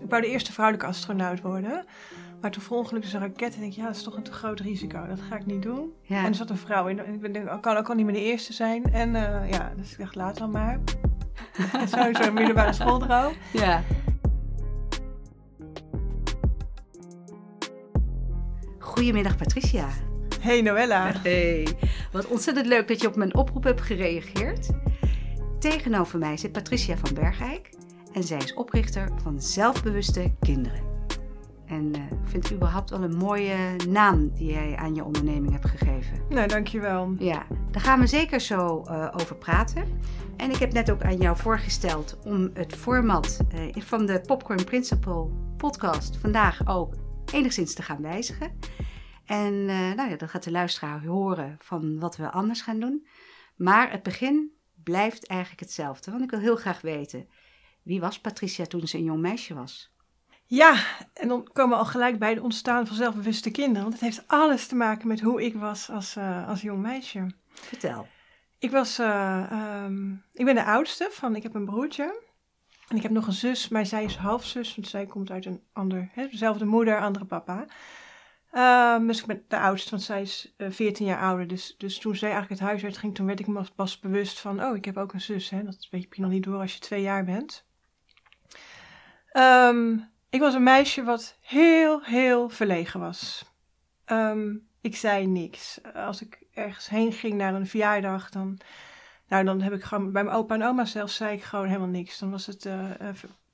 Ik wou de eerste vrouwelijke astronaut worden. Maar toen verongelukte een raket en ik, ja, dat is toch een te groot risico. Dat ga ik niet doen. Ja. En er zat een vrouw in. En ik denk, kan ook al niet meer de eerste zijn. En eh, ja, dus ik dacht, laat dan maar. sowieso een middelbare schooldroom. Ja. Goedemiddag Patricia. Hey Noella. Hey, wat ontzettend leuk dat je op mijn oproep hebt gereageerd. Tegenover mij zit Patricia van Bergijk en zij is oprichter van Zelfbewuste Kinderen. En eh, ik vind het überhaupt wel een mooie naam die jij aan je onderneming hebt gegeven. Nou, dankjewel. Ja, daar gaan we zeker zo eh, over praten. En ik heb net ook aan jou voorgesteld om het format eh, van de Popcorn Principle podcast vandaag ook enigszins te gaan wijzigen. En eh, nou ja, dan gaat de luisteraar horen van wat we anders gaan doen. Maar het begin blijft eigenlijk hetzelfde. Want ik wil heel graag weten, wie was Patricia toen ze een jong meisje was? Ja, en dan komen we al gelijk bij het ontstaan van zelfbewuste kinderen. Want het heeft alles te maken met hoe ik was als, eh, als jong meisje. Vertel. Ik was, eh, ehm, ik ben de oudste van, ik heb een broertje. En ik heb nog een zus, maar zij is halfzus, want zij komt uit een ander, hè, dezelfde moeder, andere papa. Ehm, dus ik ben de oudste, want zij is eh, 14 jaar ouder. Dus, dus toen zij eigenlijk het huis uitging, toen werd ik me pas bewust van, oh, ik heb ook een zus. Hè. Dat weet je nog niet door als je twee jaar bent. Ehm, ik was een meisje wat heel, heel verlegen was. Ehm, ik zei niks. Als ik ergens heen ging naar een verjaardag, dan, nou, dan heb ik gewoon bij mijn opa en oma zelfs zei ik gewoon helemaal niks. Dan was het, uh,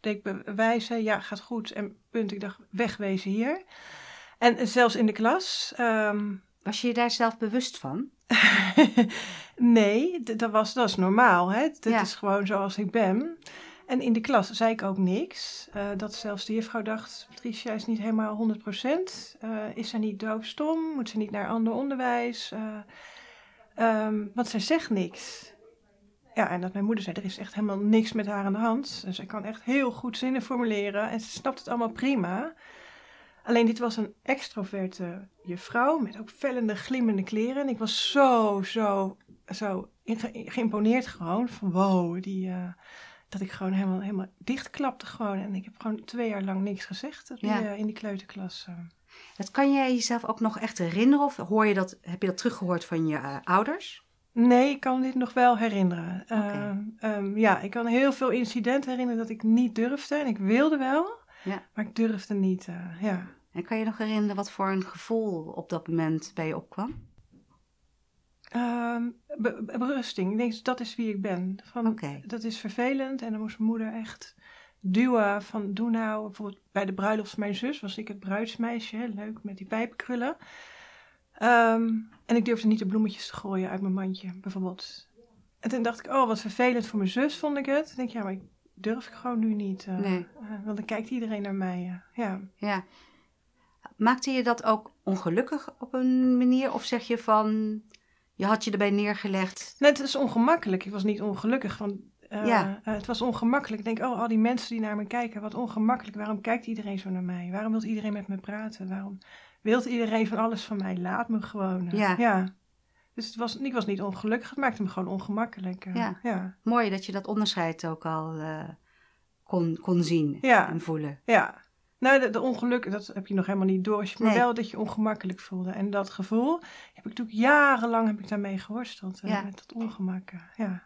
deed ik bewijzen, ja, gaat goed. En punt, ik dacht, wegwezen hier. En zelfs in de klas. ehm, Was je je daar zelf bewust van? nee, dat was, dat is normaal. Hè? Ja. is gewoon zoals ik ben. En in de klas zei ik ook niks. Eh, dat zelfs de juffrouw dacht, Patricia is niet helemaal 100%. Eh, is ze niet doofstom? Moet ze niet naar ander onderwijs? Eh, ehm, want zij zegt niks. Ja, en dat mijn moeder zei, er is echt helemaal niks met haar aan de hand. En zij kan echt heel goed zinnen formuleren en ze snapt het allemaal prima. Alleen dit was een extroverte juffrouw met ook vellende, glimmende kleren. En ik was zo, zo, zo geïmponeerd gewoon van wow, die, dat ik gewoon helemaal, helemaal dichtklapte gewoon. En ik heb gewoon twee jaar lang niks gezegd op die, Ja. eh, in die kleuterklas. eh. Dat kan jij jezelf ook nog echt herinneren? Of hoor je dat, heb je dat teruggehoord van je eh, ouders? Nee, ik kan dit nog wel herinneren. Ehm, ehm, ja, ik kan heel veel incidenten herinneren dat ik niet durfde. En ik wilde wel, Ja. maar ik durfde niet. ja. En kan je nog herinneren wat voor een gevoel op dat moment bij je opkwam? Ehm, be- be- berusting. Ik denk, dat is wie ik ben. Van. Dat is vervelend. En dan moest mijn moeder echt duwen van, doe nou. Bijvoorbeeld bij de bruiloft van mijn zus was ik het bruidsmeisje. Leuk, met die pijpenkrullen. Ehm, en ik durfde niet de bloemetjes te gooien uit mijn mandje, bijvoorbeeld. En toen dacht ik, oh, wat vervelend voor mijn zus, vond ik het. Ik denk, ja, maar ik durf ik gewoon nu niet. eh, Nee. eh, want dan kijkt iedereen naar mij. eh, ja. Ja. Maakte je dat ook ongelukkig op een manier? Of zeg je van, je had je erbij neergelegd? Nee, het is ongemakkelijk. Ik was niet ongelukkig. Want, eh, Ja. eh, het was ongemakkelijk. Ik denk, oh, al die mensen die naar me kijken, wat ongemakkelijk. Waarom kijkt iedereen zo naar mij? Waarom wil iedereen met me praten? Waarom wil iedereen van alles van mij? Laat me gewoon. eh. Ja. Dus het was, ik was niet ongelukkig. Het maakte me gewoon ongemakkelijk. eh. Ja. ja. Mooi dat je dat onderscheid ook al kon, kon zien Ja. en voelen. Ja. Nou, de, de ongeluk, dat heb je nog helemaal niet door. Maar Nee. wel dat je ongemakkelijk voelde. En dat gevoel heb ik natuurlijk jarenlang heb ik daarmee geworsteld. eh, Ja. Met dat ongemak. eh, Ja.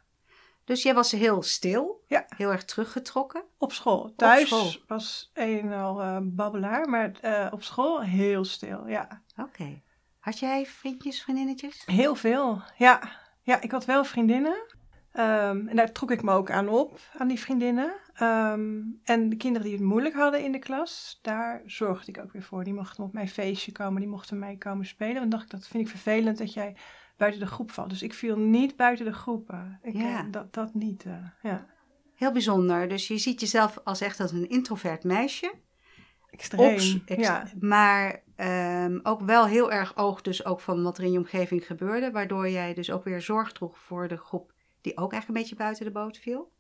Dus jij was heel stil, Ja. heel erg teruggetrokken. Op school. Thuis school. was een en al eh, babbelaar, maar op school heel stil. Ja, Oké. Had jij vriendjes, vriendinnetjes? heel veel. Ja, ja ik had wel vriendinnen. Ehm, en daar trok ik me ook aan op, aan die vriendinnen. Ehm, en de kinderen die het moeilijk hadden in de klas, daar zorgde ik ook weer voor. Die mochten op mijn feestje komen, die mochten mij komen spelen. En dan dacht ik, dat vind ik vervelend dat jij buiten de groep valt. Dus ik viel niet buiten de groep. eh. Ik, Ja. eh, dat, dat niet, eh, ja. Heel bijzonder. Dus je ziet jezelf als echt als een introvert meisje. Extreem. Ops, ja. Maar ehm, ook wel heel erg oog dus ook van wat er in je omgeving gebeurde. Waardoor jij dus ook weer zorg droeg voor de groep die ook eigenlijk een beetje buiten de boot viel.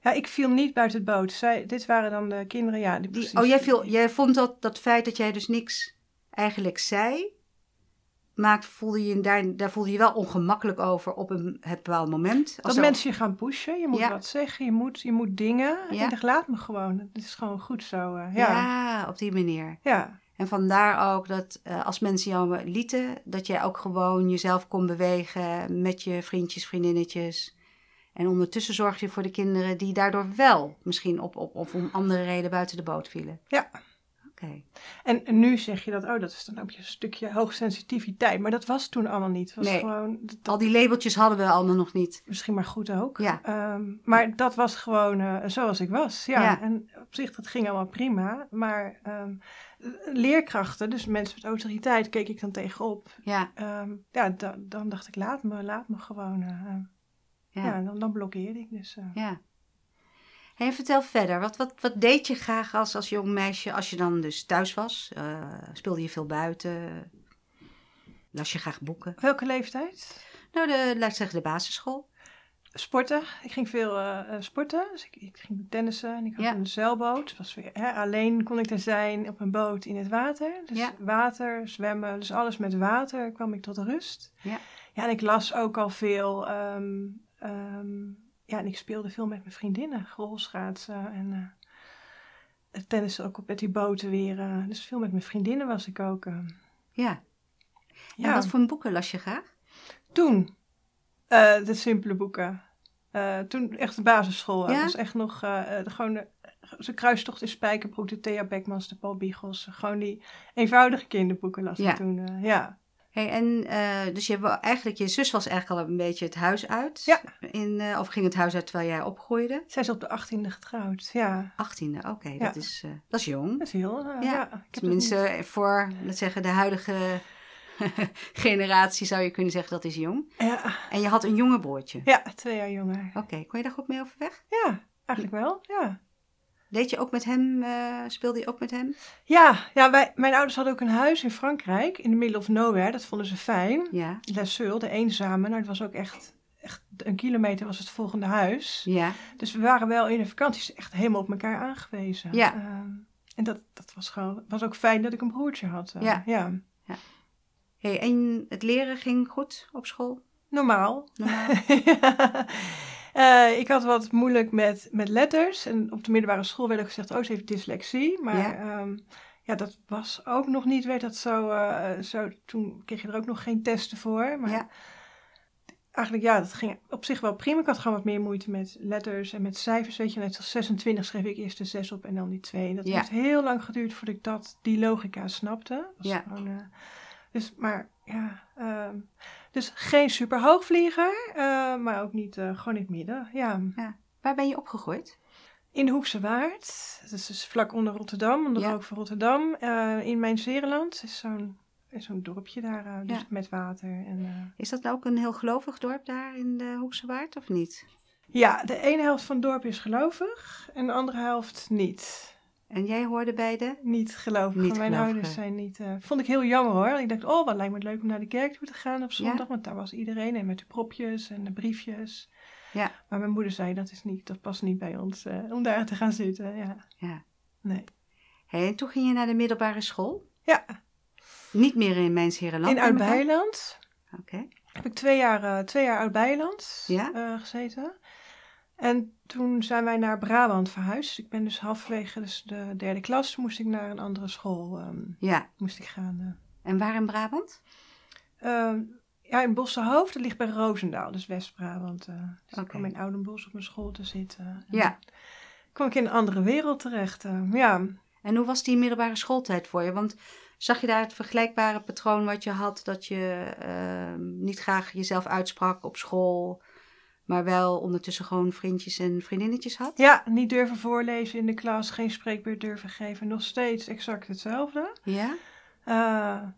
Ja, ik viel niet buiten het boot. Zij, dit waren dan de kinderen, ja. Die, oh, jij, viel, jij vond dat, dat feit dat jij dus niks eigenlijk zei, maakt, voelde je daar, daar voelde je wel ongemakkelijk over op een, het bepaalde moment. Als Dat mensen je gaan pushen, je moet Ja. wat zeggen, je moet, je moet dingen. En Ja. dacht, laat me gewoon. Het is gewoon goed zo. eh, ja. ja. op die manier. ja. En vandaar ook dat eh, als mensen jou lieten, dat jij ook gewoon jezelf kon bewegen met je vriendjes, vriendinnetjes. En ondertussen zorg je voor de kinderen die daardoor wel misschien op, op, of om andere reden buiten de boot vielen. Ja. En, en nu zeg je dat, oh, dat is dan ook een stukje hoogsensitiviteit. Maar dat was toen allemaal niet. Was Nee. gewoon, dat, Al die labeltjes hadden we allemaal nog niet. misschien maar goed ook. Ja. Ehm, maar dat was gewoon eh, zoals ik was. Ja. Ja. En op zich, dat ging allemaal prima. Maar ehm, leerkrachten, dus mensen met autoriteit, keek ik dan tegenop. Ja, Ehm, ja, da- dan dacht ik, laat me, laat me gewoon. eh, ja, ja, ja. dan, dan blokkeerde ik dus. eh. Hey, vertel verder, wat, wat, wat deed je graag als, als jong meisje als je dan dus thuis was? Eh, speelde je veel buiten? Las je graag boeken? Welke leeftijd? Nou, de, laat ik zeggen de basisschool. Sporten. Ik ging veel eh, eh, sporten. Dus ik, ik ging tennissen en ik had Ja. een zeilboot. Was weer, hè, alleen kon ik er zijn op een boot in het water. Dus Ja. water, zwemmen, dus alles met water kwam ik tot rust. Ja. Ja, en ik las ook al veel. ehm, ehm, ja, en ik speelde veel met mijn vriendinnen. Rolschaatsen en eh, tennissen ook op met die boten weer. eh, dus veel met mijn vriendinnen was ik ook. eh. Ja. En ja, wat voor boeken las je graag? toen de simpele boeken. Toen echt de basisschool. Ja? was echt nog gewoon de, de kruistocht in Spijkerbroek, de Thea Beckmans, de Paul Biegels. Gewoon die eenvoudige kinderboeken las Ja. ik toen. ja. Hey, en eh, dus je, eigenlijk, je zus was eigenlijk al een beetje het huis uit. Ja. In, eh, of ging het huis uit terwijl jij opgroeide? Zij is op de 18e getrouwd. Ja, 18e, oké, Ja. dat, is, eh, dat is jong. dat is heel. Ja, Tenminste, voor, laten zeggen, de huidige generatie zou je kunnen zeggen dat is jong. Ja, En je had een jonge broertje. ja, twee jaar jonger. Oké, kon je daar goed mee overweg? Ja, eigenlijk wel. Ja. Deed je ook met hem, eh, speelde je ook met hem? Ja, ja wij, mijn ouders hadden ook een huis in Frankrijk, in the middle of nowhere. Dat vonden ze fijn. Ja, Les Seuil, de eenzame. Nou, het was ook echt, echt een kilometer was het volgende huis. ja, Dus we waren wel in de vakanties echt helemaal op elkaar aangewezen. Ja. Ehm, en dat, dat was gewoon, was ook fijn dat ik een broertje had. eh, Ja. ja. Hey, en het leren ging goed op school? Normaal. Normaal? Eh, ik had wat moeilijk met, met letters. En op de middelbare school werd ook gezegd, oh, ze heeft dyslexie. Maar Ja. ja, ja dat was ook nog niet, werd dat zo, eh, zo... Toen kreeg je er ook nog geen testen voor. Maar Ja. eigenlijk, ja, dat ging op zich wel prima. Ik had gewoon wat meer moeite met letters en met cijfers. Weet je, net als 26 schreef ik eerst de 6 op en dan die 2. En dat Ja. heeft heel lang geduurd voordat ik dat, die logica snapte. Was Ja. gewoon, eh, dus, maar ja... ehm, dus geen super hoogvlieger, eh, maar ook niet eh, gewoon in het midden. Ja. Waar ben je opgegroeid? In de Hoekse Waard, dat is dus vlak onder Rotterdam, onder Ja. de rook van Rotterdam. eh, in mijn Zeeland is zo'n is zo'n dorpje daar, dus Ja. met water. En, Is dat ook een heel gelovig dorp daar in de Hoekse Waard of niet? ja, de ene helft van het dorp is gelovig en de andere helft niet. En jij hoorde bij de? Niet gelovig. Niet mijn ouders zijn niet. eh, vond ik heel jammer hoor. Ik dacht, oh, wat lijkt me leuk om naar de kerk toe te gaan op zondag. Ja. Want daar was iedereen en met de propjes en de briefjes. Ja. Maar mijn moeder zei, dat, is niet, dat past niet bij ons eh, om daar te gaan zitten. Ja. Ja. Nee. Hey, en toen ging je naar de middelbare school? Ja, Niet meer in Mijnsherenland? in ik? Oud-Beiland. Oké. heb ik twee jaar, eh, twee jaar Oud-Beiland Ja. gezeten. En toen zijn wij naar Brabant verhuisd. Ik ben dus halverwege dus de derde klas moest ik naar een andere school ehm, Ja. moest ik gaan. eh. En waar in Brabant? Ehm, ja, in Bossenhoofd, dat ligt bij Roosendaal, dus West-Brabant. dus Oké. ik kwam in Oudenbos op mijn school te zitten. En Ja. kwam ik in een andere wereld terecht. eh, ja. En hoe was die middelbare schooltijd voor je? Want zag je daar het vergelijkbare patroon wat je had, dat je ehm, niet graag jezelf uitsprak op school, maar wel ondertussen gewoon vriendjes en vriendinnetjes had? ja, niet durven voorlezen in de klas, geen spreekbeurt durven geven. Nog steeds exact hetzelfde. Ja? Eh,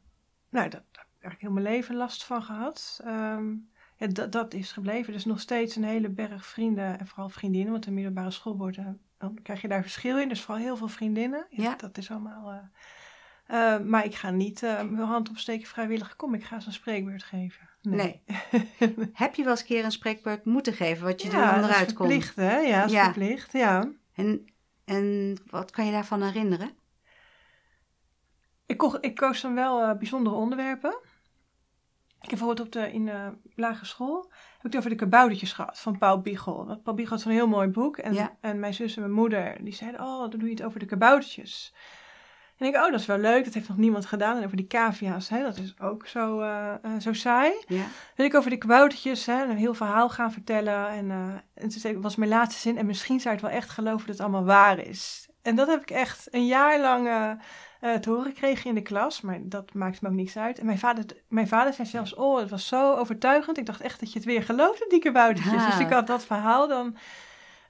nou, dat, daar heb ik heel mijn leven last van gehad. Ehm, ja, dat, dat is gebleven. Dus nog steeds een hele berg vrienden en vooral vriendinnen. Want de middelbare school wordt, eh, dan krijg je daar verschil in. Dus vooral heel veel vriendinnen. Ja. Dat is allemaal... eh, eh, maar ik ga niet eh, mijn hand opsteken vrijwillig. Kom, ik ga ze een spreekbeurt geven. Nee. Heb je wel eens een keer een spreekbeurt moeten geven wat je er ja, is onderuit kon? verplicht, hè? Ja, dat is Ja. verplicht, ja. En, en wat kan je daarvan herinneren? Ik, ik koos dan wel eh, bijzondere onderwerpen. Ik heb bijvoorbeeld op de, in de lagere school heb ik het over de kaboutertjes gehad van Paul Biegel. Want Paul Biegel had zo'n heel mooi boek. En, Ja. en mijn zus en mijn moeder die zeiden, oh, dan doe je het over de kaboutertjes. En ik oh, dat is wel leuk. Dat heeft nog niemand gedaan. En over die cavia's, hè, dat is ook zo, eh, eh, zo saai. Ja. Wil ik over de kaboutertjes hè, een heel verhaal gaan vertellen. En, eh, en toen zei ik, was mijn laatste zin. En misschien zou je het wel echt geloven dat het allemaal waar is. En dat heb ik echt een jaar lang te horen gekregen in de klas. Maar dat maakt me ook niks uit. En mijn vader, mijn vader zei zelfs, oh, het was zo overtuigend. Ik dacht echt dat je het weer geloofde, die kaboutertjes. Dus ik had dat verhaal dan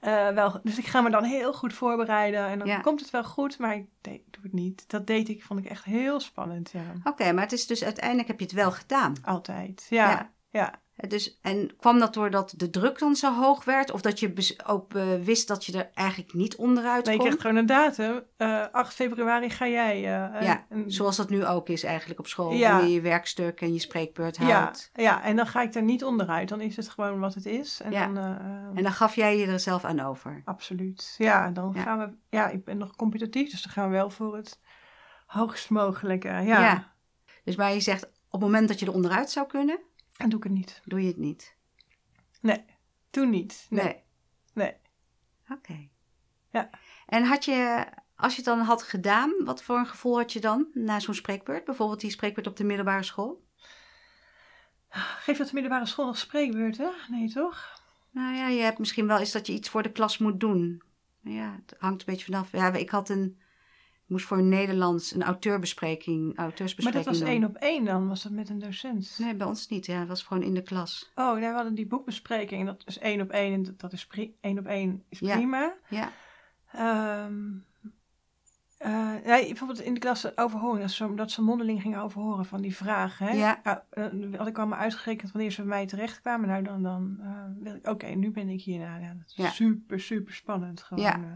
eh, wel... Dus ik ga me dan heel goed voorbereiden. En dan Ja. komt het wel goed, maar ik deed, doe het niet. Dat deed ik, vond ik echt heel spannend, ja. Oké, maar het is dus uiteindelijk heb je het wel gedaan. Altijd, ja. Ja. ja. Dus, en kwam dat doordat de druk dan zo hoog werd? Of dat je ook eh, wist dat je er eigenlijk niet onderuit Nee, kon? kreeg gewoon een datum. Eh 8 februari ga jij. eh, eh, Ja, zoals dat nu ook is eigenlijk op school. Ja. Wanneer je werkstuk en je spreekbeurt ja, houdt. ja, en dan ga ik er niet onderuit. Dan is het gewoon wat het is. En Ja. dan, eh, eh, En dan gaf jij je er zelf aan over. Absoluut. Ja, dan Ja. gaan we. Ja, ik ben nog competitief, dus dan gaan we wel voor het hoogst mogelijke. Ja. Ja. Dus maar je zegt, op het moment dat je er onderuit zou kunnen, En doe ik het niet. doe je het niet. Nee, toen niet. Nee. Nee. Nee. Oké. Ja. En had je, als je het dan had gedaan, wat voor een gevoel had je dan na zo'n spreekbeurt? Bijvoorbeeld die spreekbeurt op de middelbare school? Geef dat de middelbare school nog spreekbeurten? Nee, toch? Nou ja, je hebt misschien wel eens dat je iets voor de klas moet doen. Ja, het hangt een beetje vanaf. Ja, ik had een, moest voor een Nederlands een auteurbespreking, Maar auteursbespreking dat was één op één dan, was dat met een docent? Nee, bij ons niet. Ja, het was gewoon in de klas. Oh, nee, we hadden die boekbespreking. Dat is één op één. En dat- dat is één op één is Ja. prima. Ja, Ehm eh, ja, bijvoorbeeld in de klas overhoren, dat ze, dat ze mondeling gingen overhoren van die vragen. Hè? Ja. eh, had ik allemaal uitgerekend wanneer ze bij mij terechtkwamen. Nou, dan, dan eh, wil ik, oké, nu ben ik hier. Nou, ja, dat is Ja. super, super spannend gewoon. Ja.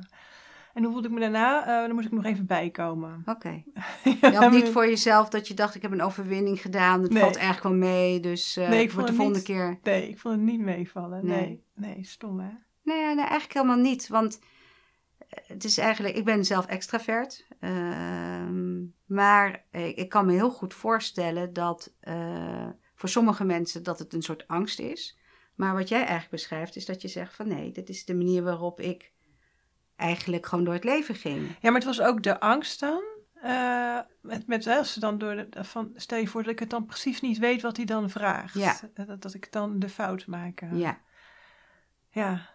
En hoe voelde ik me daarna? Eh, dan moest ik nog even bijkomen. oké. Ja, Je had niet voor jezelf dat je dacht, ik heb een overwinning gedaan. Het Nee. valt eigenlijk wel mee, dus eh Nee, ik de volgende niet- keer. Nee, ik vond het niet meevallen. Nee. Nee, nee, stom hè? Nee, nee, eigenlijk helemaal niet. Want eh, het is eigenlijk, ik ben zelf extravert. ehm, maar ik, ik kan me heel goed voorstellen dat voor sommige mensen dat het een soort angst is. Maar wat jij eigenlijk beschrijft is dat je zegt van nee, dit is de manier waarop ik eigenlijk gewoon door het leven ging. Ja, maar het was ook de angst dan. eh, met, met, als ze dan door de, van, stel je voor dat ik het dan precies niet weet wat hij dan vraagt. Ja. Eh, Dat, dat ik dan de fout maak. eh. Ja. Ja.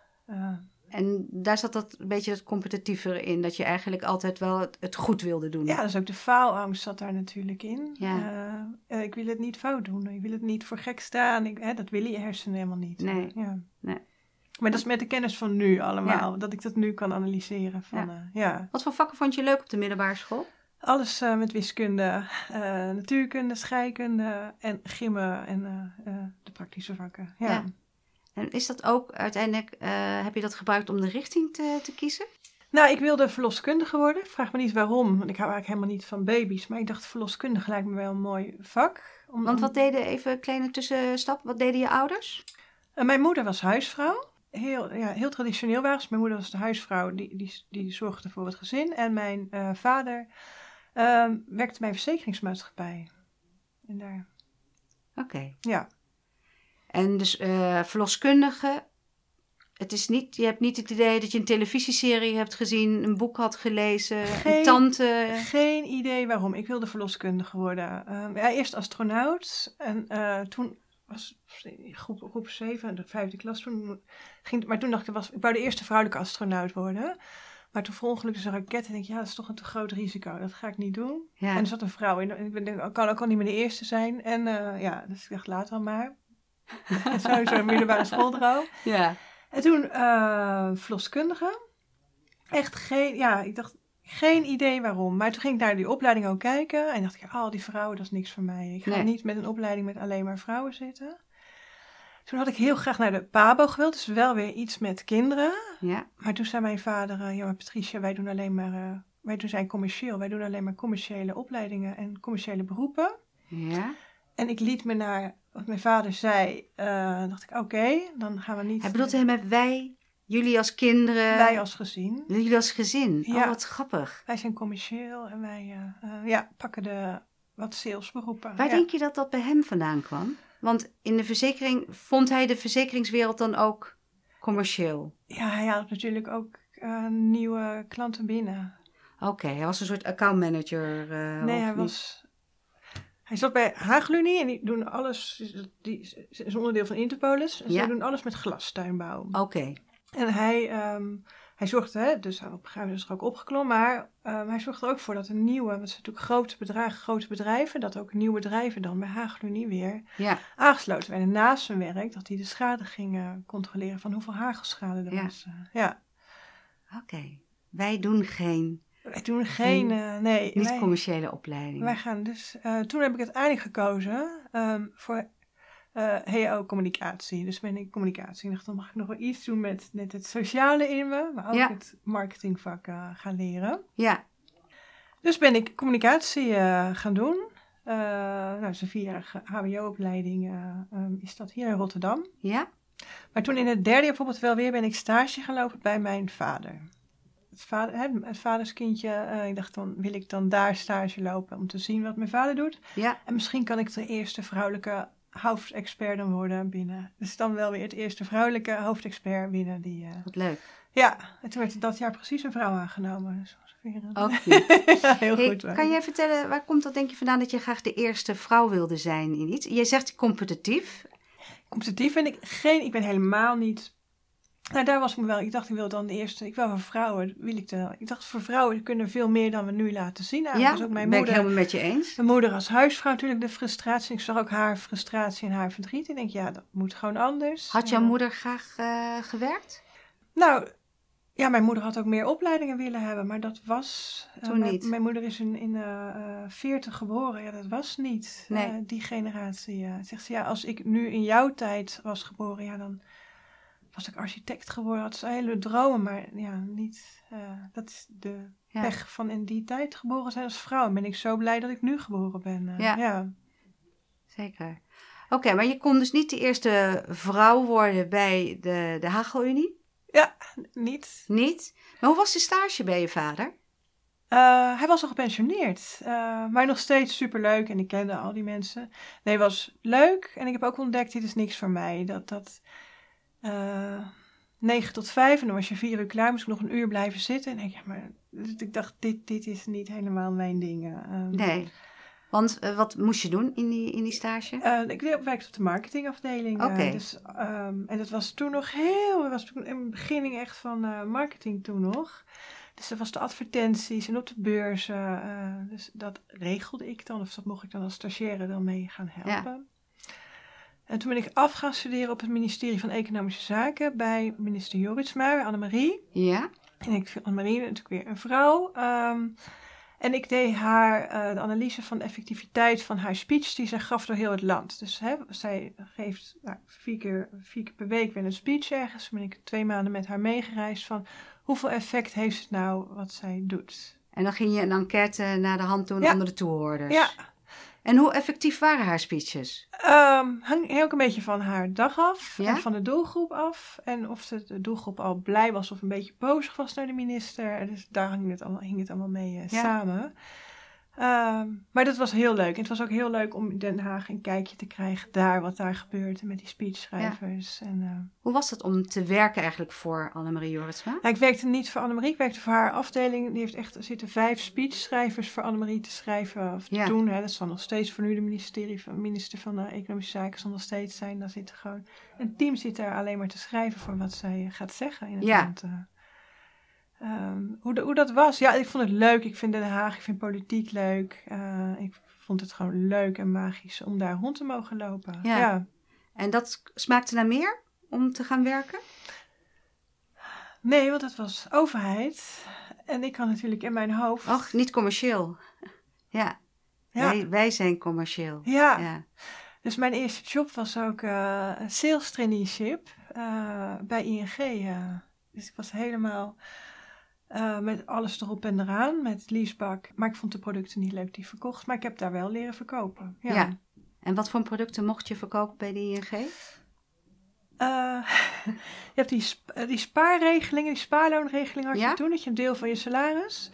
En daar zat dat een beetje het competitievere in. Dat je eigenlijk altijd wel het, het goed wilde doen. ja, dus ook de faalangst zat daar natuurlijk in. Ja. Ik wil het niet fout doen. Ik wil het niet voor gek staan. Ik, hè, dat willen je hersenen helemaal niet. Nee. Ja. Nee. Maar dat is met de kennis van nu allemaal. Dat ik dat nu kan analyseren. Van, Ja. ja. ja. Wat voor vakken vond je leuk op de middelbare school? Alles eh, met wiskunde, eh, natuurkunde, scheikunde en gimmen en eh, eh, de praktische vakken. Ja. Ja. En is dat ook uiteindelijk, eh, heb je dat gebruikt om de richting te, te kiezen? Nou, ik wilde verloskundige worden. Vraag me niet waarom, want ik hou eigenlijk helemaal niet van baby's. Maar ik dacht, verloskundige lijkt me wel een mooi vak. Om- Want wat deden, even een kleine tussenstap, wat deden je ouders? Eh, mijn moeder was huisvrouw. Heel, ja, heel traditioneel waren. Mijn moeder was de huisvrouw, die, die, die zorgde voor het gezin. En mijn eh, vader eh, werkte bij een verzekeringsmaatschappij. En daar, Oké. ja. En dus eh, verloskundige, het is niet, je hebt niet het idee dat je een televisieserie hebt gezien, een boek had gelezen, Geen- een tante. Geen idee waarom. Ik wilde verloskundige worden. Ehm, ja, eerst astronaut. En eh, toen was groep, groep 7, de vijfde klas. Toen ging, maar toen dacht ik, was, ik wou de eerste vrouwelijke astronaut worden. Maar toen verongelukte een raket en ik, ja, dat is toch een te groot risico. Dat ga ik niet doen. En er zat een vrouw in. En ik denk, kan ook al niet meer de eerste zijn. En eh, ja, dus ik dacht, laat dan maar. sowieso een middelbare schooldroom. ja. En toen eh verloskundige. Echt geen, ja, ik dacht geen idee waarom. Maar toen ging ik naar die opleiding ook kijken. En dacht ik, oh, die vrouwen, dat is niks voor mij. Ik ga Nee. niet met een opleiding met alleen maar vrouwen zitten. Toen had ik heel graag naar de PABO gewild. Dus wel weer iets met kinderen. ja. Maar toen zei mijn vader, eh, ja, maar Patricia, wij doen alleen maar, eh, wij doen zijn commercieel. Wij doen alleen maar commerciële opleidingen en commerciële beroepen. ja. En ik liet me naar wat mijn vader zei. eh, dacht ik, oké, dan gaan we niet... Hij bedoelt hij met wij, jullie als kinderen, wij als gezin. jullie als gezin. Ja. Oh, wat grappig. Wij zijn commercieel en wij eh, eh, ja, pakken de wat salesberoepen. Waar ja. denk je dat dat bij hem vandaan kwam? Want in de verzekering vond hij de verzekeringswereld dan ook commercieel? Ja, hij had natuurlijk ook uh, nieuwe klanten binnen. Oké, hij was een soort accountmanager. Uh, nee, hij niet? was. Hij zat bij Hagelunie en die doen alles. Die is onderdeel van Interpolis. En Ja. zij doen alles met glastuinbouw. Oké, En hij, ehm, hij zorgde, hè, dus op een gegeven moment is er ook opgeklommen, maar ehm, hij zorgde er ook voor dat een nieuwe, want het zijn natuurlijk grote bedragen, grote bedrijven, dat ook nieuwe bedrijven dan bij Hagelunie weer ja. aangesloten werden naast zijn werk, dat hij de schade ging controleren van hoeveel hagelschade er Ja. was. eh. ja, Oké. Wij doen geen wij doen geen, eh, nee, niet-commerciële opleiding. wij gaan dus, eh, toen heb ik uiteindelijk gekozen ehm, voor eh HEO communicatie. Dus ben ik communicatie. Ik dacht, dan mag ik nog wel iets doen met, met het sociale in me, maar ook Ja. het marketingvak eh, gaan leren. Ja, Dus ben ik communicatie eh, gaan doen. Nou, dat is een vierjarige HBO-opleiding eh, ehm, is dat hier in Rotterdam. ja, Maar toen in het derde jaar bijvoorbeeld wel weer ben ik stage gaan lopen bij mijn vader. Het, vader, hè, het vaderskindje, ik dacht dan wil ik dan daar stage lopen om te zien wat mijn vader doet. ja. En misschien kan ik de eerste vrouwelijke hoofdexpert dan worden binnen. Dus dan wel weer het eerste vrouwelijke hoofdexpert binnen die... eh, Wat leuk. Ja, toen werd dat jaar precies een vrouw aangenomen. Dus weer een- Ook ja, heel Hey, goed. wel. kan jij vertellen, waar komt dat denk je vandaan dat je graag de eerste vrouw wilde zijn in iets? Je zegt competitief. Competitief ben ik geen, ik ben helemaal niet. Nou, daar was ik me wel. Ik dacht, ik wil dan de eerste. Ik wil voor vrouwen, wil ik de. Ik dacht, voor vrouwen kunnen veel meer dan we nu laten zien. Nou, ja, dat is ook mijn ben ik moeder. helemaal met je eens. Mijn moeder als huisvrouw natuurlijk de frustratie. Ik zag ook haar frustratie en haar verdriet. Ik denk, ja, dat moet gewoon anders. Had jouw Ja. moeder graag eh, gewerkt? Nou, ja, mijn moeder had ook meer opleidingen willen hebben, maar dat was... eh, Toen mijn, niet. Mijn moeder is in, in eh, eh, 40 geboren. Ja, dat was niet Nee. die generatie. Zegt ze, ja, als ik nu in jouw tijd was geboren, ja, dan was ik architect geworden. Had ze hele dromen, maar ja, niet... eh, dat is de Ja. pech van in die tijd geboren zijn als vrouw. En ben ik zo blij dat ik nu geboren ben. eh. Ja. ja. Zeker. Oké, maar je kon dus niet de eerste vrouw worden bij de, de Hagelunie? Ja, niet. Niet? Maar hoe was de stage bij je vader? Eh, hij was al gepensioneerd, maar nog steeds superleuk en ik kende al die mensen. Nee, was leuk en ik heb ook ontdekt, dit is niks voor mij. Dat, dat eh 9 tot 5 en dan was je vier uur klaar, moest ik nog een uur blijven zitten. En ik, ja, maar, dus ik dacht, dit, dit is niet helemaal mijn ding. eh. Ehm, Nee. Want eh, wat moest je doen in die, in die stage? Ik werkte op de marketingafdeling. Oké. dus, ehm, en dat was toen nog heel... Dat was toen in het begin echt van marketing toen nog. Dus dat was de advertenties en op de beurzen. dus dat regelde ik dan. Of dat mocht ik dan als stagiaire dan mee gaan helpen. En toen ben ik af gaan studeren op het ministerie van Economische Zaken... bij minister Joritsma, Annemarie. Ja? En ik vind Annemarie natuurlijk weer een vrouw. Ehm, en ik deed haar eh, de analyse van de effectiviteit van haar speech die zij gaf door heel het land. Dus hè, zij geeft nou, vier, keer, vier keer per week weer een speech ergens. Toen ben ik twee maanden met haar meegereisd van hoeveel effect heeft het nou wat zij doet. En dan ging je een enquête naar de hand doen Ja. onder de toehoorders. Ja, En hoe effectief waren haar speeches? Ehm hang heel een beetje van haar dag af Ja? en van de doelgroep af. En of de, de doelgroep al blij was of een beetje bozig was naar de minister. Dus daar hing het allemaal, hing het allemaal mee eh, Ja. samen. Ehm, maar dat was heel leuk. En het was ook heel leuk om in Den Haag een kijkje te krijgen daar, wat daar gebeurt. Met die speechschrijvers. En, eh, Hoe was het om te werken eigenlijk voor Annemarie Jorritsma? nou, ik werkte niet voor Annemarie, ik werkte voor haar afdeling. Die heeft echt, er zitten vijf speechschrijvers voor Annemarie te schrijven of te Ja. doen. Hè. Dat zal nog steeds voor nu de ministerie van, minister van de Economische Zaken zal nog steeds zijn. Daar zit er gewoon een team zit daar alleen maar te schrijven voor wat zij eh, gaat zeggen in het Ja. land. Eh. Ehm, hoe, de- hoe dat was? Ja, ik vond het leuk. Ik vind Den Haag, ik vind politiek leuk. Eh, ik vond het gewoon leuk en magisch om daar rond te mogen lopen. Ja. ja. En dat smaakte naar meer om te gaan werken? Nee, want het was overheid. En ik kan natuurlijk in mijn hoofd. Och, niet commercieel. Ja, ja, Wij, wij zijn commercieel. ja. Ja. Dus mijn eerste job was ook een sales traineeship eh, bij ING. Dus ik was helemaal eh, met alles erop en eraan, met leasebak. Maar ik vond de producten niet leuk die verkocht. Maar ik heb daar wel leren verkopen. Ja. Ja. En wat voor producten mocht je verkopen bij de ING? Eh, je hebt die, eh, die spaarregelingen, die spaarloonregeling had Ja? je toen. Dat je een deel van je salaris.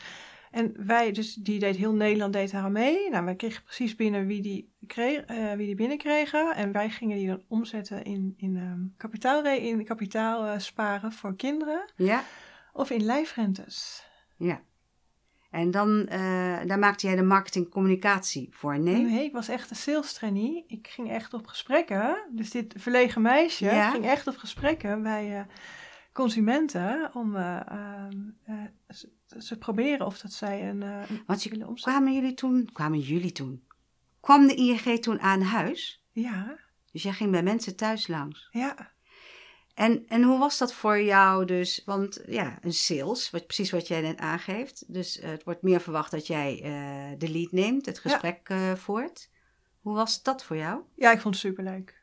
En wij, dus die deed heel Nederland deed daar aan mee. Nou, wij kregen precies binnen wie die, kreeg, wie die binnenkregen. En wij gingen die dan omzetten in, in, ehm kapitaal, in kapitaal sparen voor kinderen. Ja, Of in lijfrentes. ja. En dan, eh, daar maakte jij de marketing communicatie voor, nee? Nee, ik was echt een sales trainee. Ik ging echt op gesprekken. Dus dit verlegen meisje Ja. ging echt op gesprekken bij eh, consumenten. Om eh, ze, proberen of dat zij een... een Want je- willen omzetten. Kwamen jullie toen, kwamen jullie toen? Kwam de ING toen aan huis? Ja, Dus jij ging bij mensen thuis langs. ja. En, en hoe was dat voor jou dus? Want ja, een sales, wat, precies wat jij net aangeeft. Dus eh, het wordt meer verwacht dat jij eh, de lead neemt, het Ja. gesprek eh, voert. Hoe was dat voor jou? ja, ik vond het superleuk.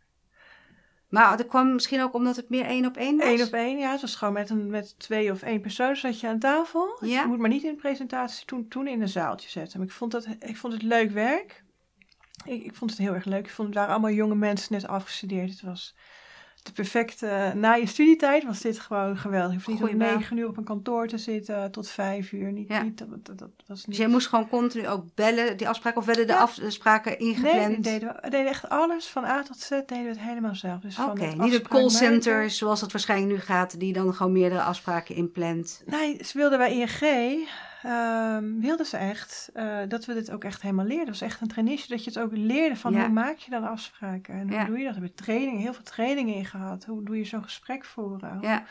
Maar dat kwam misschien ook omdat het meer één op één was? Eén op één, ja. Het was gewoon met, een, met twee of één persoon zat je aan tafel. Ja. Je moet maar niet in de presentatie toen, toen in een zaaltje zetten. Maar ik vond, dat, ik vond het leuk werk. Ik, ik vond het heel erg leuk. Ik vond het waren allemaal jonge mensen net afgestudeerd. Het was de perfecte... Na je studietijd was dit gewoon geweldig. Je hoeft niet om negen uur op een kantoor te zitten tot vijf uur. Niet, Ja. niet, dat, dat, dat was niet... Dus jij moest gewoon continu ook bellen, die afspraken, of werden de Ja. afspraken ingepland? Nee, deden, we- we deden echt alles van A tot Z deden we het helemaal zelf. Dus Oké, niet het maken- callcenter zoals het waarschijnlijk nu gaat, die dan gewoon meerdere afspraken inplant. Nee, ze wilden bij ING, ehm, wilden ze echt eh, dat we dit ook echt helemaal leerden. Het was echt een traineeship dat je het ook leerde van Ja. hoe maak je dan afspraken en hoe Ja. doe je dat. We hebben trainingen, heel veel trainingen in gehad. Hoe doe je zo'n gesprek voeren? Ja.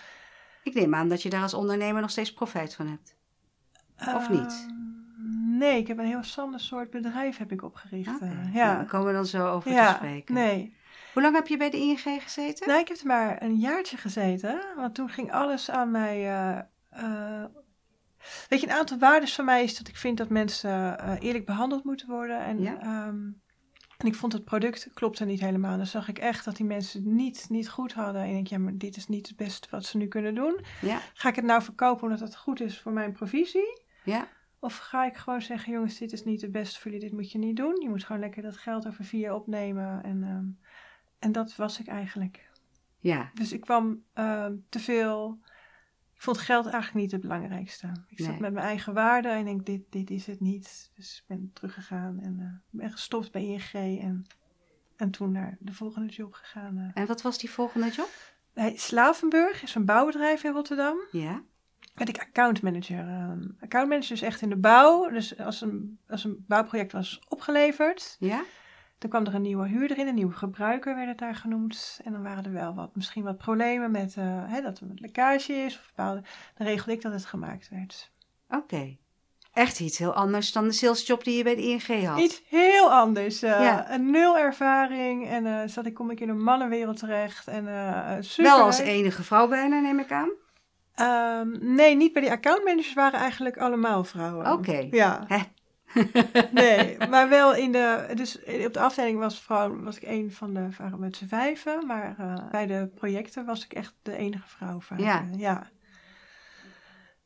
Ik neem aan dat je daar als ondernemer nog steeds profijt van hebt. of niet? Ehm, nee, ik heb een heel ander soort bedrijf heb ik opgericht. Eh, nou, ja. Daar komen we dan zo over te spreken. nee. Hoe lang heb je bij de ING gezeten? Nou, ik heb er maar een jaartje gezeten, want toen ging alles aan mij. eh, weet je, een aantal waarden van mij is dat ik vind dat mensen eh, eerlijk behandeld moeten worden. En, Ja. ehm, en ik vond het product klopte niet helemaal. Dan zag ik echt dat die mensen het niet, niet goed hadden. En ik denk, ja, maar dit is niet het beste wat ze nu kunnen doen. Ja, Ga ik het nou verkopen omdat het goed is voor mijn provisie? ja, Of ga ik gewoon zeggen, jongens, dit is niet het beste voor jullie, dit moet je niet doen. Je moet gewoon lekker dat geld over vier jaar opnemen. En, ehm, en dat was ik eigenlijk. ja. Dus ik kwam ehm, te veel. Ik vond geld eigenlijk niet het belangrijkste. Ik zat Nee. met mijn eigen waarden en ik denk: dit, dit is het niet. Dus ik ben teruggegaan en eh, ben gestopt bij ING. En, en toen naar de volgende job gegaan. eh. En wat was die volgende job? Bij Slavenburg is een bouwbedrijf in Rotterdam. Ja, Ben ik accountmanager. ehm accountmanager is echt in de bouw. Dus als een, als een bouwproject was opgeleverd, ja, dan kwam er een nieuwe huurder in, een nieuwe gebruiker werd het daar genoemd. En dan waren er wel wat, misschien wat problemen met eh, hè, dat er een lekkage is of bepaalde. Dan regelde ik dat het gemaakt werd. oké. Echt iets heel anders dan de salesjob die je bij de ING had. Iets heel anders. eh, Ja. Een nul ervaring en eh zat ik kom ik in een mannenwereld terecht en super. Wel als enige vrouw bijna, neem ik aan. Ehm, nee, niet bij die accountmanagers waren eigenlijk allemaal vrouwen. Oké. Ja. Hè? Nee, maar wel in de. Dus op de afdeling was, vrouw, was ik een van de. waren met z'n vijven. Maar eh, bij de projecten was ik echt de enige vrouw vaak. Ja. ja.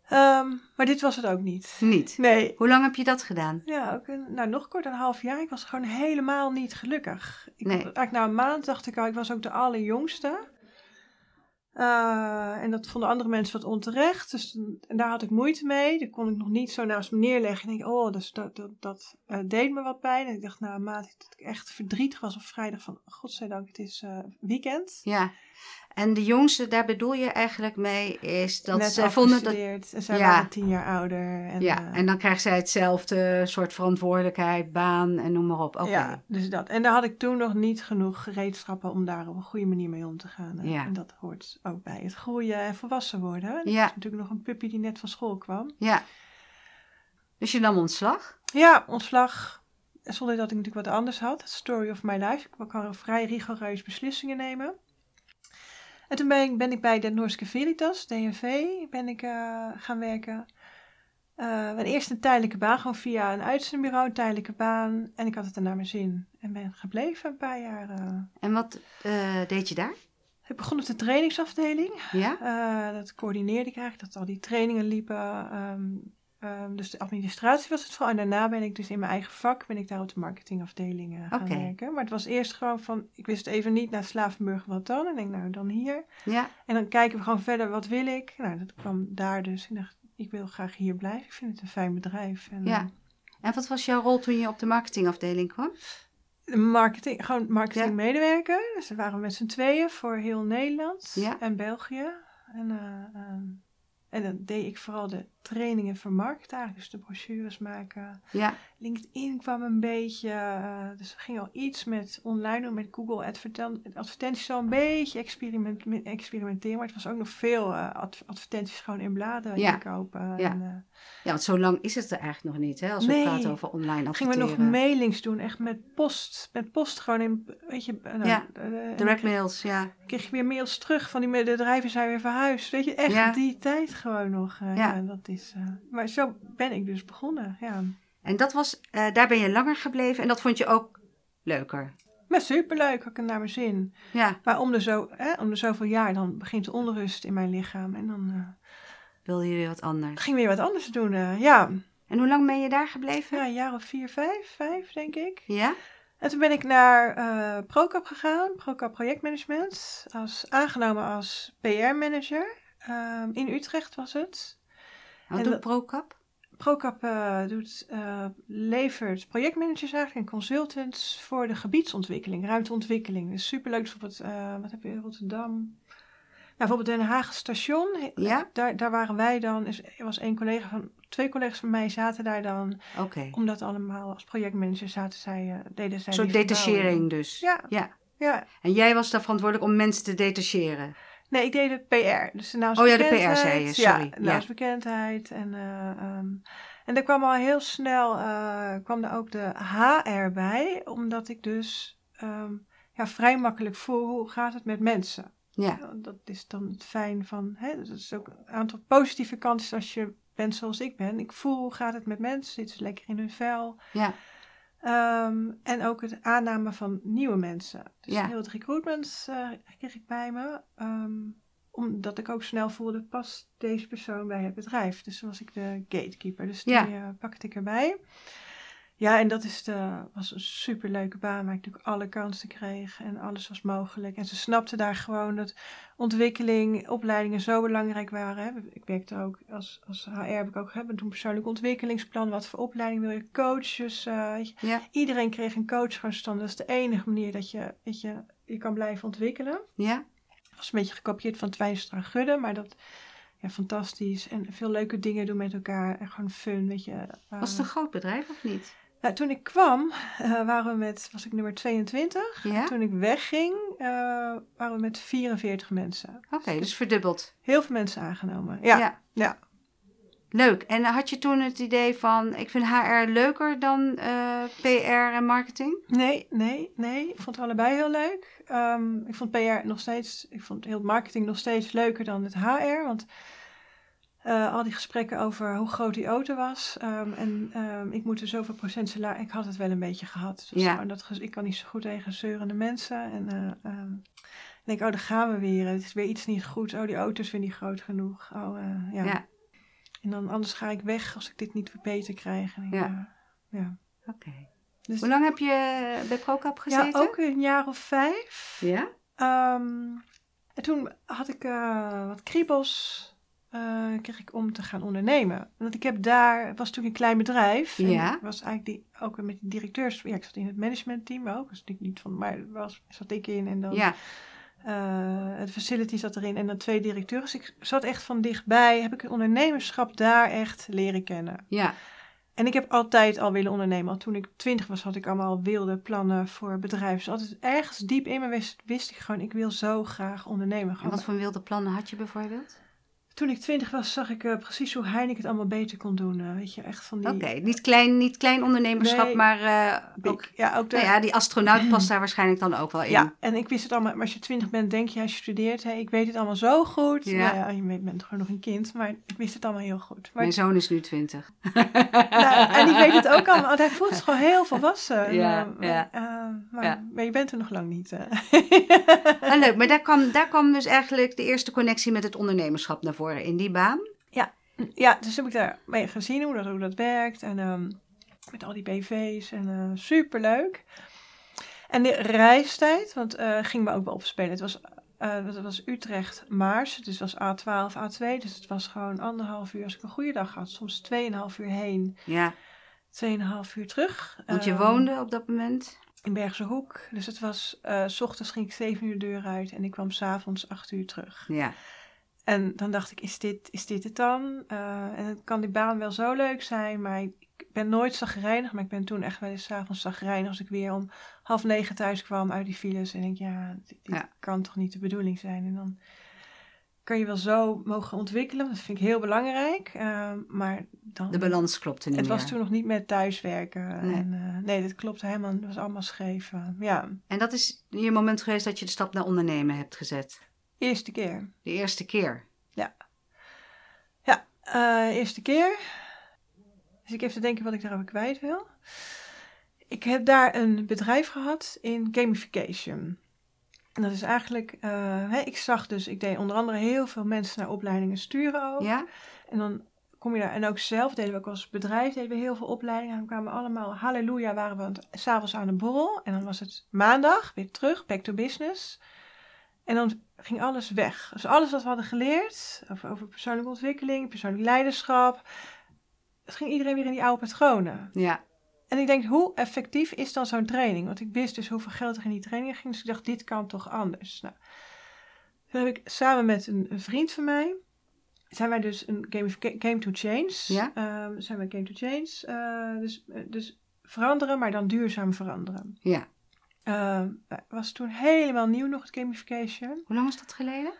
Ehm, maar dit was het ook niet. Niet. Nee. Hoe lang heb je dat gedaan? Ja, ook een, nou, nog kort een half jaar. Ik was gewoon helemaal niet gelukkig. Ik, Nee. Eigenlijk na een maand dacht ik al, ik was ook de allerjongste. Eh, en dat vonden andere mensen wat onterecht. Dus en daar had ik moeite mee. Daar kon ik nog niet zo naast me neerleggen. En ik oh, dus dat, dat, dat eh, deed me wat pijn. En ik dacht een maand dat ik echt verdrietig was op vrijdag van, godzijdank, het is eh, weekend. Ja. En de jongste, daar bedoel je eigenlijk mee, is dat Net zij vonden dat... En zij Ja. waren tien jaar ouder. En, Ja, eh, en dan krijgt zij hetzelfde soort verantwoordelijkheid, baan en noem maar op. Oké. Ja, dus dat. En daar had ik toen nog niet genoeg gereedschappen om daar op een goede manier mee om te gaan. Ja. En dat hoort ook bij het groeien en volwassen worden. Dat Ja. is natuurlijk nog een puppy die net van school kwam. Ja. Dus je nam ontslag? Ja, ontslag. Zonder dat ik natuurlijk wat anders had. Story of my life. Ik kan vrij rigoureus beslissingen nemen. En toen ben ik, ben ik bij de Noorske Veritas, DNV, ben ik eh, gaan werken. Eh mijn eerst een tijdelijke baan, gewoon via een uitzendbureau, een tijdelijke baan. En ik had het er naar mijn zin. En ben gebleven een paar jaar. eh. En wat eh, deed je daar? Ik begon op de trainingsafdeling. Ja? Eh, dat coördineerde ik eigenlijk, dat al die trainingen liepen. ehm, ehm, dus de administratie was het vooral. En daarna ben ik dus in mijn eigen vak, ben ik daar op de marketingafdeling gaan werken. Maar het was eerst gewoon van, ik wist even niet naar Slavenburg wat dan. En ik denk, nou dan hier. Ja? En dan kijken we gewoon verder, wat wil ik? Nou, dat kwam daar dus. En dacht, ik wil graag hier blijven. Ik vind het een fijn bedrijf. En, Ja. En wat was jouw rol toen je op de marketingafdeling kwam? marketing, gewoon marketingmedewerker. Dus we waren met z'n tweeën voor heel Nederland Ja. en België. En, eh, ehm, en dan deed ik vooral de trainingen voor marketing, eigenlijk, dus de brochures maken. Ja, LinkedIn kwam een beetje, eh, dus we gingen al iets met online doen, met Google adverten advertenties, zo een beetje experiment experimenteren. Maar het was ook nog veel eh, adv- advertenties gewoon in bladen Ja. inkopen. Ja. En, eh, ja want zo lang is het er eigenlijk nog niet, hè? Als we Nee. praten over online gingen we adverteren. nog mailings doen, echt met post. Met post gewoon in, weet je. nou, Ja, Direct mails, ja. kreeg je weer mails terug van die bedrijven zijn weer verhuisd. Weet je, echt Ja. die tijd gewoon nog. Ja. ja. dat is, eh, maar zo ben ik dus begonnen, ja. En dat was, eh, daar ben je langer gebleven en dat vond je ook leuker. Maar superleuk, had ik het naar mijn zin. Ja, Maar om de, zo, hè, om de zoveel jaar, dan begint de onrust in mijn lichaam. En dan eh, wil je weer wat anders. ging weer wat anders doen. ja. En hoe lang ben je daar gebleven? ja, een jaar of vier, vijf, vijf denk ik. Ja? En toen ben ik naar eh Procap gegaan, Procap Projectmanagement. Als, aangenomen als PR-manager. Ehm, in Utrecht was het. Wat En doet ProCap? Procap eh, doet, eh, levert projectmanagers eigenlijk en consultants voor de gebiedsontwikkeling, ruimteontwikkeling. Dus superleuk. Bijvoorbeeld, eh, wat heb je in Rotterdam? Nou, bijvoorbeeld Den Haag station. Ja. Daar, daar waren wij dan. Er was één collega van, twee collega's van mij zaten daar dan. Oké. Omdat allemaal als projectmanager zaten zij, deden zij Een soort detachering dus. Ja. ja. Ja, En jij was daar verantwoordelijk om mensen te detacheren. Nee, ik deed de PR. Dus de Oh ja, de PR zei je, sorry. Ja, Ja. naamsbekendheid. En, eh, ehm, en er kwam al heel snel eh, kwam er ook de HR bij. Omdat ik dus ehm, ja, vrij makkelijk voel hoe gaat het met mensen. Ja, Dat is dan het fijn van, hè, dat is ook een aantal positieve kanten als je bent zoals ik ben. Ik voel hoe gaat het met mensen, zitten ze lekker in hun vel. ja, Ehm, en ook het aannemen van nieuwe mensen. Dus Ja. heel het recruitment eh, kreeg ik bij me. ehm, omdat ik ook snel voelde, past deze persoon bij het bedrijf. Dus toen was ik de gatekeeper. Dus die Ja. eh, pakte ik erbij. Ja, en dat is de, was een superleuke baan waar ik natuurlijk alle kansen kreeg en alles was mogelijk. En ze snapten daar gewoon dat ontwikkeling, opleidingen zo belangrijk waren. Hè. Ik werkte ook als, als HR, heb ik ook hebben toen persoonlijk ontwikkelingsplan. Wat voor opleiding wil je? Coaches. eh, weet je. ja, Iedereen kreeg een coach stand. Dat is de enige manier dat je, weet je, je kan blijven ontwikkelen. ja. Het was een beetje gekopieerd van Twijnstra Gudde, maar dat, ja, fantastisch. En veel leuke dingen doen met elkaar en gewoon fun, weet je. eh. Was het een groot bedrijf of niet? Nou, toen ik kwam, eh, waren we met, was ik nummer 22. Ja? Toen ik wegging, eh, waren we met 44 mensen. Oké, dus verdubbeld. Heel veel mensen aangenomen. Ja, ja. ja. Leuk. En had je toen het idee van, ik vind HR leuker dan eh, PR en marketing? Nee, nee, nee. Ik vond het allebei heel leuk. Ehm, ik vond PR nog steeds, ik vond heel marketing nog steeds leuker dan het HR. Want eh, al die gesprekken over hoe groot die auto was. ehm, en ehm, ik moet er zoveel procent salaris. Ik had het wel een beetje gehad. Dus Ja. dat, ik kan niet zo goed tegen zeurende mensen. En eh, ehm, ik denk, oh, daar gaan we weer. Het is weer iets niet goed. Oh, die auto is weer niet groot genoeg. Oh, eh, ja. Ja. En dan anders ga ik weg als ik dit niet weer beter krijg. En ik, Ja. ja. Oké. Dus, Hoe lang heb je bij ProCap gezeten? ja, ook een jaar of vijf. Ja? En toen had ik wat kriebels, eh, kreeg ik om te gaan ondernemen. Want ik heb daar, het was natuurlijk een klein bedrijf. Ja. ik was eigenlijk die, ook met die directeurs, ja, ik zat in het managementteam ook. Dus natuurlijk niet van, maar was, zat ik in en dan Ja. eh, het facility zat erin en dan twee directeurs. Dus ik zat echt van dichtbij, heb ik het ondernemerschap daar echt leren kennen. Ja. En ik heb altijd al willen ondernemen. Al toen ik twintig was, had ik allemaal wilde plannen voor bedrijven. Dus altijd ergens diep in me wist, wist ik gewoon, ik wil zo graag ondernemen. En wat voor wilde plannen had je bijvoorbeeld? Toen ik twintig was, zag ik eh, precies hoe Heineken het allemaal beter kon doen. eh, weet je, echt van die... Oké, niet, klein, niet klein ondernemerschap, Nee, maar eh, ook... ja, ook de, Nou ja, die astronaut past daar waarschijnlijk dan ook wel in. ja, en ik wist het allemaal. Maar als je twintig bent, denk je, als je studeert, hé, ik weet het allemaal zo goed. Ja. Nou ja, je bent gewoon nog een kind, maar ik wist het allemaal heel goed. Maar Mijn zoon is nu twintig. Nou, en die weet het ook allemaal. want Hij voelt zich gewoon heel volwassen. Ja, maar, ja. eh, maar, Ja. maar je bent er nog lang niet. Ah, leuk, maar daar kwam, daar kwam dus eigenlijk de eerste connectie met het ondernemerschap naar voren in die baan. ja, dus heb ik daar mee gezien hoe dat, hoe dat werkt. En ehm, met al die BV's. En eh superleuk. En de reistijd, want eh ging me ook wel opspelen. Het was eh, dat was Utrecht Maars, dus het was A12, A2. Dus het was gewoon anderhalf uur als ik een goede dag had. Soms 2,5 uur heen, Ja, 2,5 uur terug. want je Ehm, woonde op dat moment? in Bergse Hoek. Dus het was, s ochtends ging ik 7 uur de deur uit en ik kwam s'avonds 8 uur terug. Ja, En dan dacht ik, is dit, is dit het dan? Eh, en het kan die baan wel zo leuk zijn, maar ik ben nooit zagrijnig. Maar ik ben toen echt wel eens 's avonds zagrijnig als ik weer om half negen thuis kwam uit die files. En denk, ja, dit, dit Ja. kan toch niet de bedoeling zijn? En dan kan je wel zo mogen ontwikkelen, dat vind ik heel belangrijk. Eh, maar dan, de balans klopte niet het meer. was toen nog niet met thuiswerken. Nee. En, eh, nee, dat klopte helemaal, het was allemaal scheef. eh, ja, En dat is je moment geweest dat je de stap naar ondernemen hebt gezet? Eerste keer. De eerste keer? Ja, eh, eerste keer. Dus ik even te denken wat ik daarover kwijt wil. Ik heb daar een bedrijf gehad in gamification. En dat is eigenlijk, eh, hè, ik zag dus, ik deed onder andere heel veel mensen naar opleidingen sturen ook. Ja? En dan kom je daar, en ook zelf deden we ook als bedrijf, deden we heel veel opleidingen. En dan kwamen we allemaal, halleluja, waren we s'avonds aan de borrel. En dan was het maandag, weer terug, back to business. En dan ging alles weg. Dus alles wat we hadden geleerd, over, over persoonlijke ontwikkeling, persoonlijk leiderschap. Het ging iedereen weer in die oude patronen. Ja. En ik denk, hoe effectief is dan zo'n training? Want ik wist dus hoeveel geld er in die training ging. Dus ik dacht, dit kan toch anders? Nou, toen heb ik samen met een, een vriend van mij, zijn wij dus een game, game to change. Ja. Ehm, zijn wij game to change. eh, dus, eh, dus veranderen, maar dan duurzaam veranderen. Ja. Nou, was toen helemaal nieuw nog, het gamification. Hoe lang is dat geleden?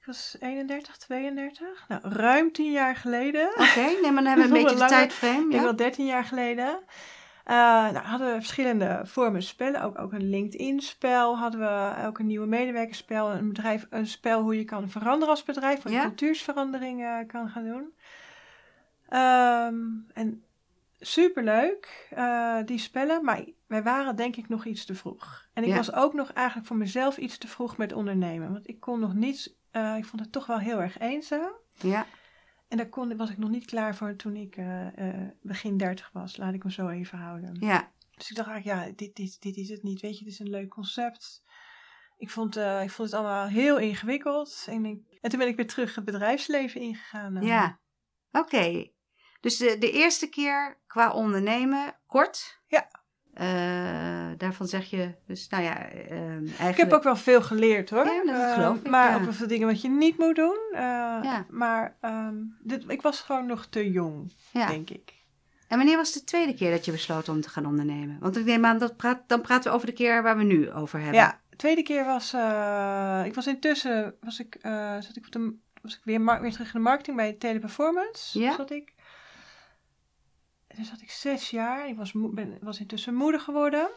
Ik was 31, 32. Nou, ruim 10 jaar geleden. Oké, nee, maar dan hebben we een beetje de tijdframe. Ik Ja? wel 13 jaar geleden. Eh, nou, hadden we verschillende vormen spellen. Ook, ook een LinkedIn-spel. Hadden we ook een nieuwe medewerkerspel. Een, bedrijf, een spel hoe je kan veranderen als bedrijf. Hoe je Ja. cultuursverandering eh, kan gaan doen. Ehm, en superleuk, eh, die spellen. Maar wij waren denk ik nog iets te vroeg. En ik Ja. was ook nog eigenlijk voor mezelf iets te vroeg met ondernemen. Want ik kon nog niets... eh, ik vond het toch wel heel erg eenzaam. Ja. En daar kon, was ik nog niet klaar voor toen ik eh, begin 30 was. Laat ik me zo even houden. Ja. Dus ik dacht eigenlijk, ja, dit, dit, dit is het niet. Weet je, het is een leuk concept. Ik vond, ik vond het allemaal heel ingewikkeld. En, ik, en toen ben ik weer terug het bedrijfsleven ingegaan. Ja. Oké. Dus de, de eerste keer qua ondernemen, kort. Ja. Eh, daarvan zeg je, dus nou ja, eigenlijk... Ik heb ook wel veel geleerd hoor. Ja, dat Eh, geloof ik, Maar ja. ook veel dingen wat je niet moet doen. Eh, Ja. Maar ehm, dit, ik was gewoon nog te jong, denk ik. En wanneer was de tweede keer dat je besloot om te gaan ondernemen? Want ik neem aan, dat praat, dan praten we over de keer waar we nu over hebben. Ja, de tweede keer was, eh, ik was intussen, was ik, zat ik, op de, was ik weer, weer terug in de marketing bij Teleperformance. Ja. Zat ik. Toen zat ik zes jaar. Ik was, ben, was intussen moeder geworden.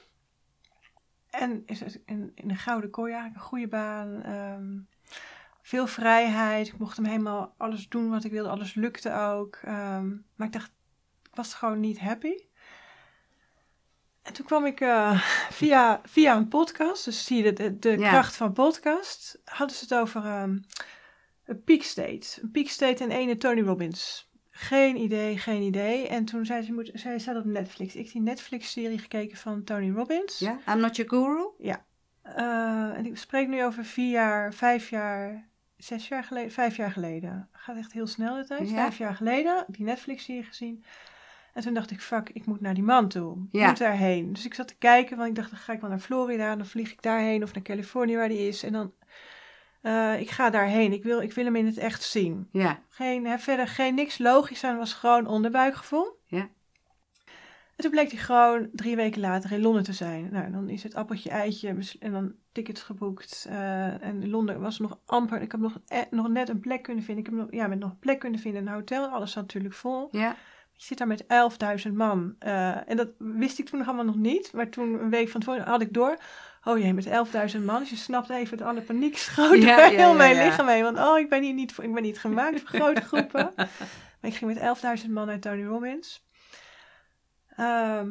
En is het in, in een gouden kooi eigenlijk, een goede baan. ehm, veel vrijheid. Ik mocht hem helemaal alles doen wat ik wilde. Alles lukte ook. Ehm, maar ik dacht, ik was gewoon niet happy. En toen kwam ik eh, via, via een podcast, dus zie je de, de, Ja. kracht van podcast, hadden ze het over ehm, een peak state. Een peak state en ene Tony Robbins. Geen idee, geen idee. En toen zei ze, moet, zij staat op Netflix. Ik heb die Netflix-serie gekeken van Tony Robbins. Ja? I'm not your guru? Eh, en ik spreek nu over vier jaar, vijf jaar, zes jaar geleden, vijf jaar geleden. Gaat echt heel snel de tijd. Ja. Vijf jaar geleden, die Netflix-serie gezien. En toen dacht ik, fuck, ik moet naar die man toe. Ik Ja. moet daarheen. Dus ik zat te kijken, want ik dacht, dan ga ik wel naar Florida. Dan vlieg ik daarheen of naar Californië waar die is. En dan, eh, ik ga daarheen. Ik wil, ik wil hem in het echt zien. Ja. Geen, hè, verder geen niks logisch aan, was gewoon onderbuikgevoel. Ja. En toen bleek hij gewoon drie weken later in Londen te zijn. Nou, dan is het appeltje eitje en dan tickets geboekt. eh, en Londen was nog amper. Ik heb nog, eh, nog net een plek kunnen vinden. Ik heb nog, ja, met nog een plek kunnen vinden in een hotel. Alles zat natuurlijk vol. Ja. Je zit daar met 11.000 man. eh, en dat wist ik toen nog allemaal nog niet. Maar toen, een week van tevoren, had ik door. Oh jee, met 11.000 man. Dus je snapt even dat alle paniek schoot Ja, door ja, heel mijn lichaam heen. Want oh, ik ben hier niet, voor, ik ben niet gemaakt voor grote groepen. Maar ik ging met 11.000 man naar Tony Robbins. Ehm,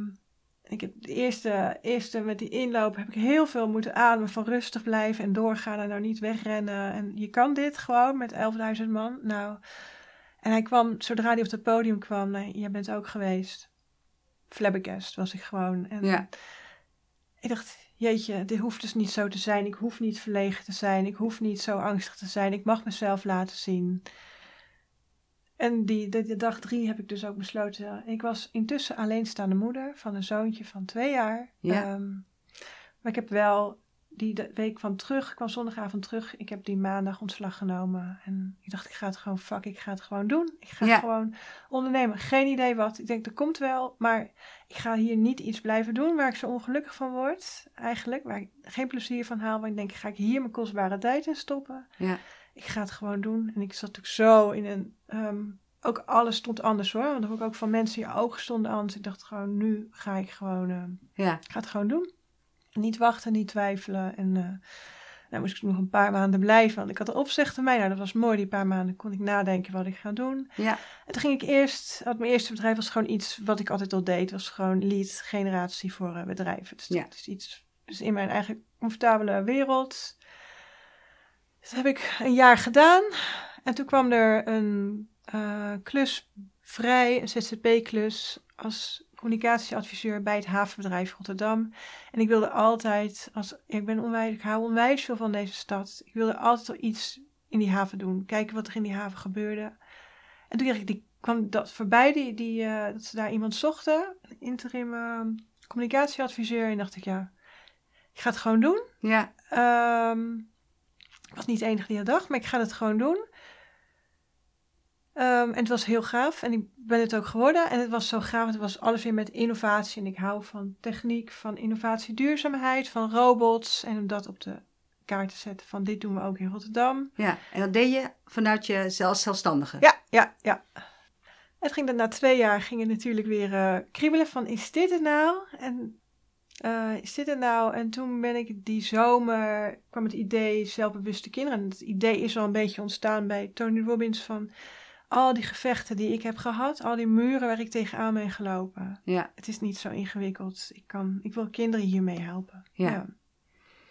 ik heb de eerste, eerste met die inloop heb ik heel veel moeten ademen van rustig blijven en doorgaan en nou niet wegrennen. En je kan dit gewoon met 11.000 man. Nou, en hij kwam, zodra hij op het podium kwam, nee, jij bent ook geweest. Flabbergast was ik gewoon. En Ja. ik dacht, jeetje, dit hoeft dus niet zo te zijn. Ik hoef niet verlegen te zijn. Ik hoef niet zo angstig te zijn. Ik mag mezelf laten zien. En die, de, de dag drie heb ik dus ook besloten. Ik was intussen alleenstaande moeder van een zoontje van twee jaar. Ja. Ehm, maar ik heb wel die week van terug, ik kwam zondagavond terug. Ik heb die maandag ontslag genomen. En ik dacht, ik ga het gewoon fuck, ik ga het gewoon doen. Ik ga Ja. gewoon ondernemen. Geen idee wat. Ik denk, er komt wel. Maar ik ga hier niet iets blijven doen waar ik zo ongelukkig van word. Eigenlijk, waar ik geen plezier van haal. Maar ik denk, ga ik hier mijn kostbare tijd in stoppen? Ja. ik ga het gewoon doen. En ik zat natuurlijk zo in een. ehm, ook alles stond anders hoor. Want ook, ook van mensen, je ogen stonden anders. Ik dacht gewoon, nu ga ik gewoon. ehm, Ja. ik ga het gewoon doen. Niet wachten, niet twijfelen. En nou moest ik nog een paar maanden blijven. Want ik had een opzegtermijn. Nou, dat was mooi. Die paar maanden kon ik nadenken wat ik ga doen. Ja. En toen ging ik eerst. had Mijn eerste bedrijf was gewoon iets wat ik altijd al deed. Was gewoon lead generatie voor eh, bedrijven. Dus Ja. dat is iets. Dus in mijn eigen comfortabele wereld. Dat heb ik een jaar gedaan. En toen kwam er een eh, klus vrij, een ZZP-klus, als communicatieadviseur bij het havenbedrijf Rotterdam. En ik wilde altijd, als, ik ben onwijs, ik hou onwijs veel van deze stad. Ik wilde altijd wel iets in die haven doen. Kijken wat er in die haven gebeurde. En toen kreeg ik die, kwam dat voorbij, die, die, eh, dat ze daar iemand zochten. Een interim eh, communicatieadviseur. En dacht ik, ja, ik ga het gewoon doen. Ja. Ehm, ik was niet de enige die dat dacht, maar ik ga het gewoon doen. Ehm, en het was heel gaaf en ik ben het ook geworden. En het was zo gaaf, het was alles weer met innovatie. En ik hou van techniek, van innovatie, duurzaamheid, van robots. En om dat op de kaart te zetten van dit doen we ook in Rotterdam. Ja. En dat deed je vanuit je zelf, zelfstandige. Ja, ja, ja. Het ging dan na twee jaar ging het natuurlijk weer eh, kriebelen van is dit het nou? En eh, is dit het nou? En toen ben ik die zomer, kwam het idee zelfbewuste kinderen. En het idee is al een beetje ontstaan bij Tony Robbins van al die gevechten die ik heb gehad, al die muren waar ik tegenaan ben gelopen. Ja. Het is niet zo ingewikkeld. Ik, kan, ik wil kinderen hiermee helpen. Ja.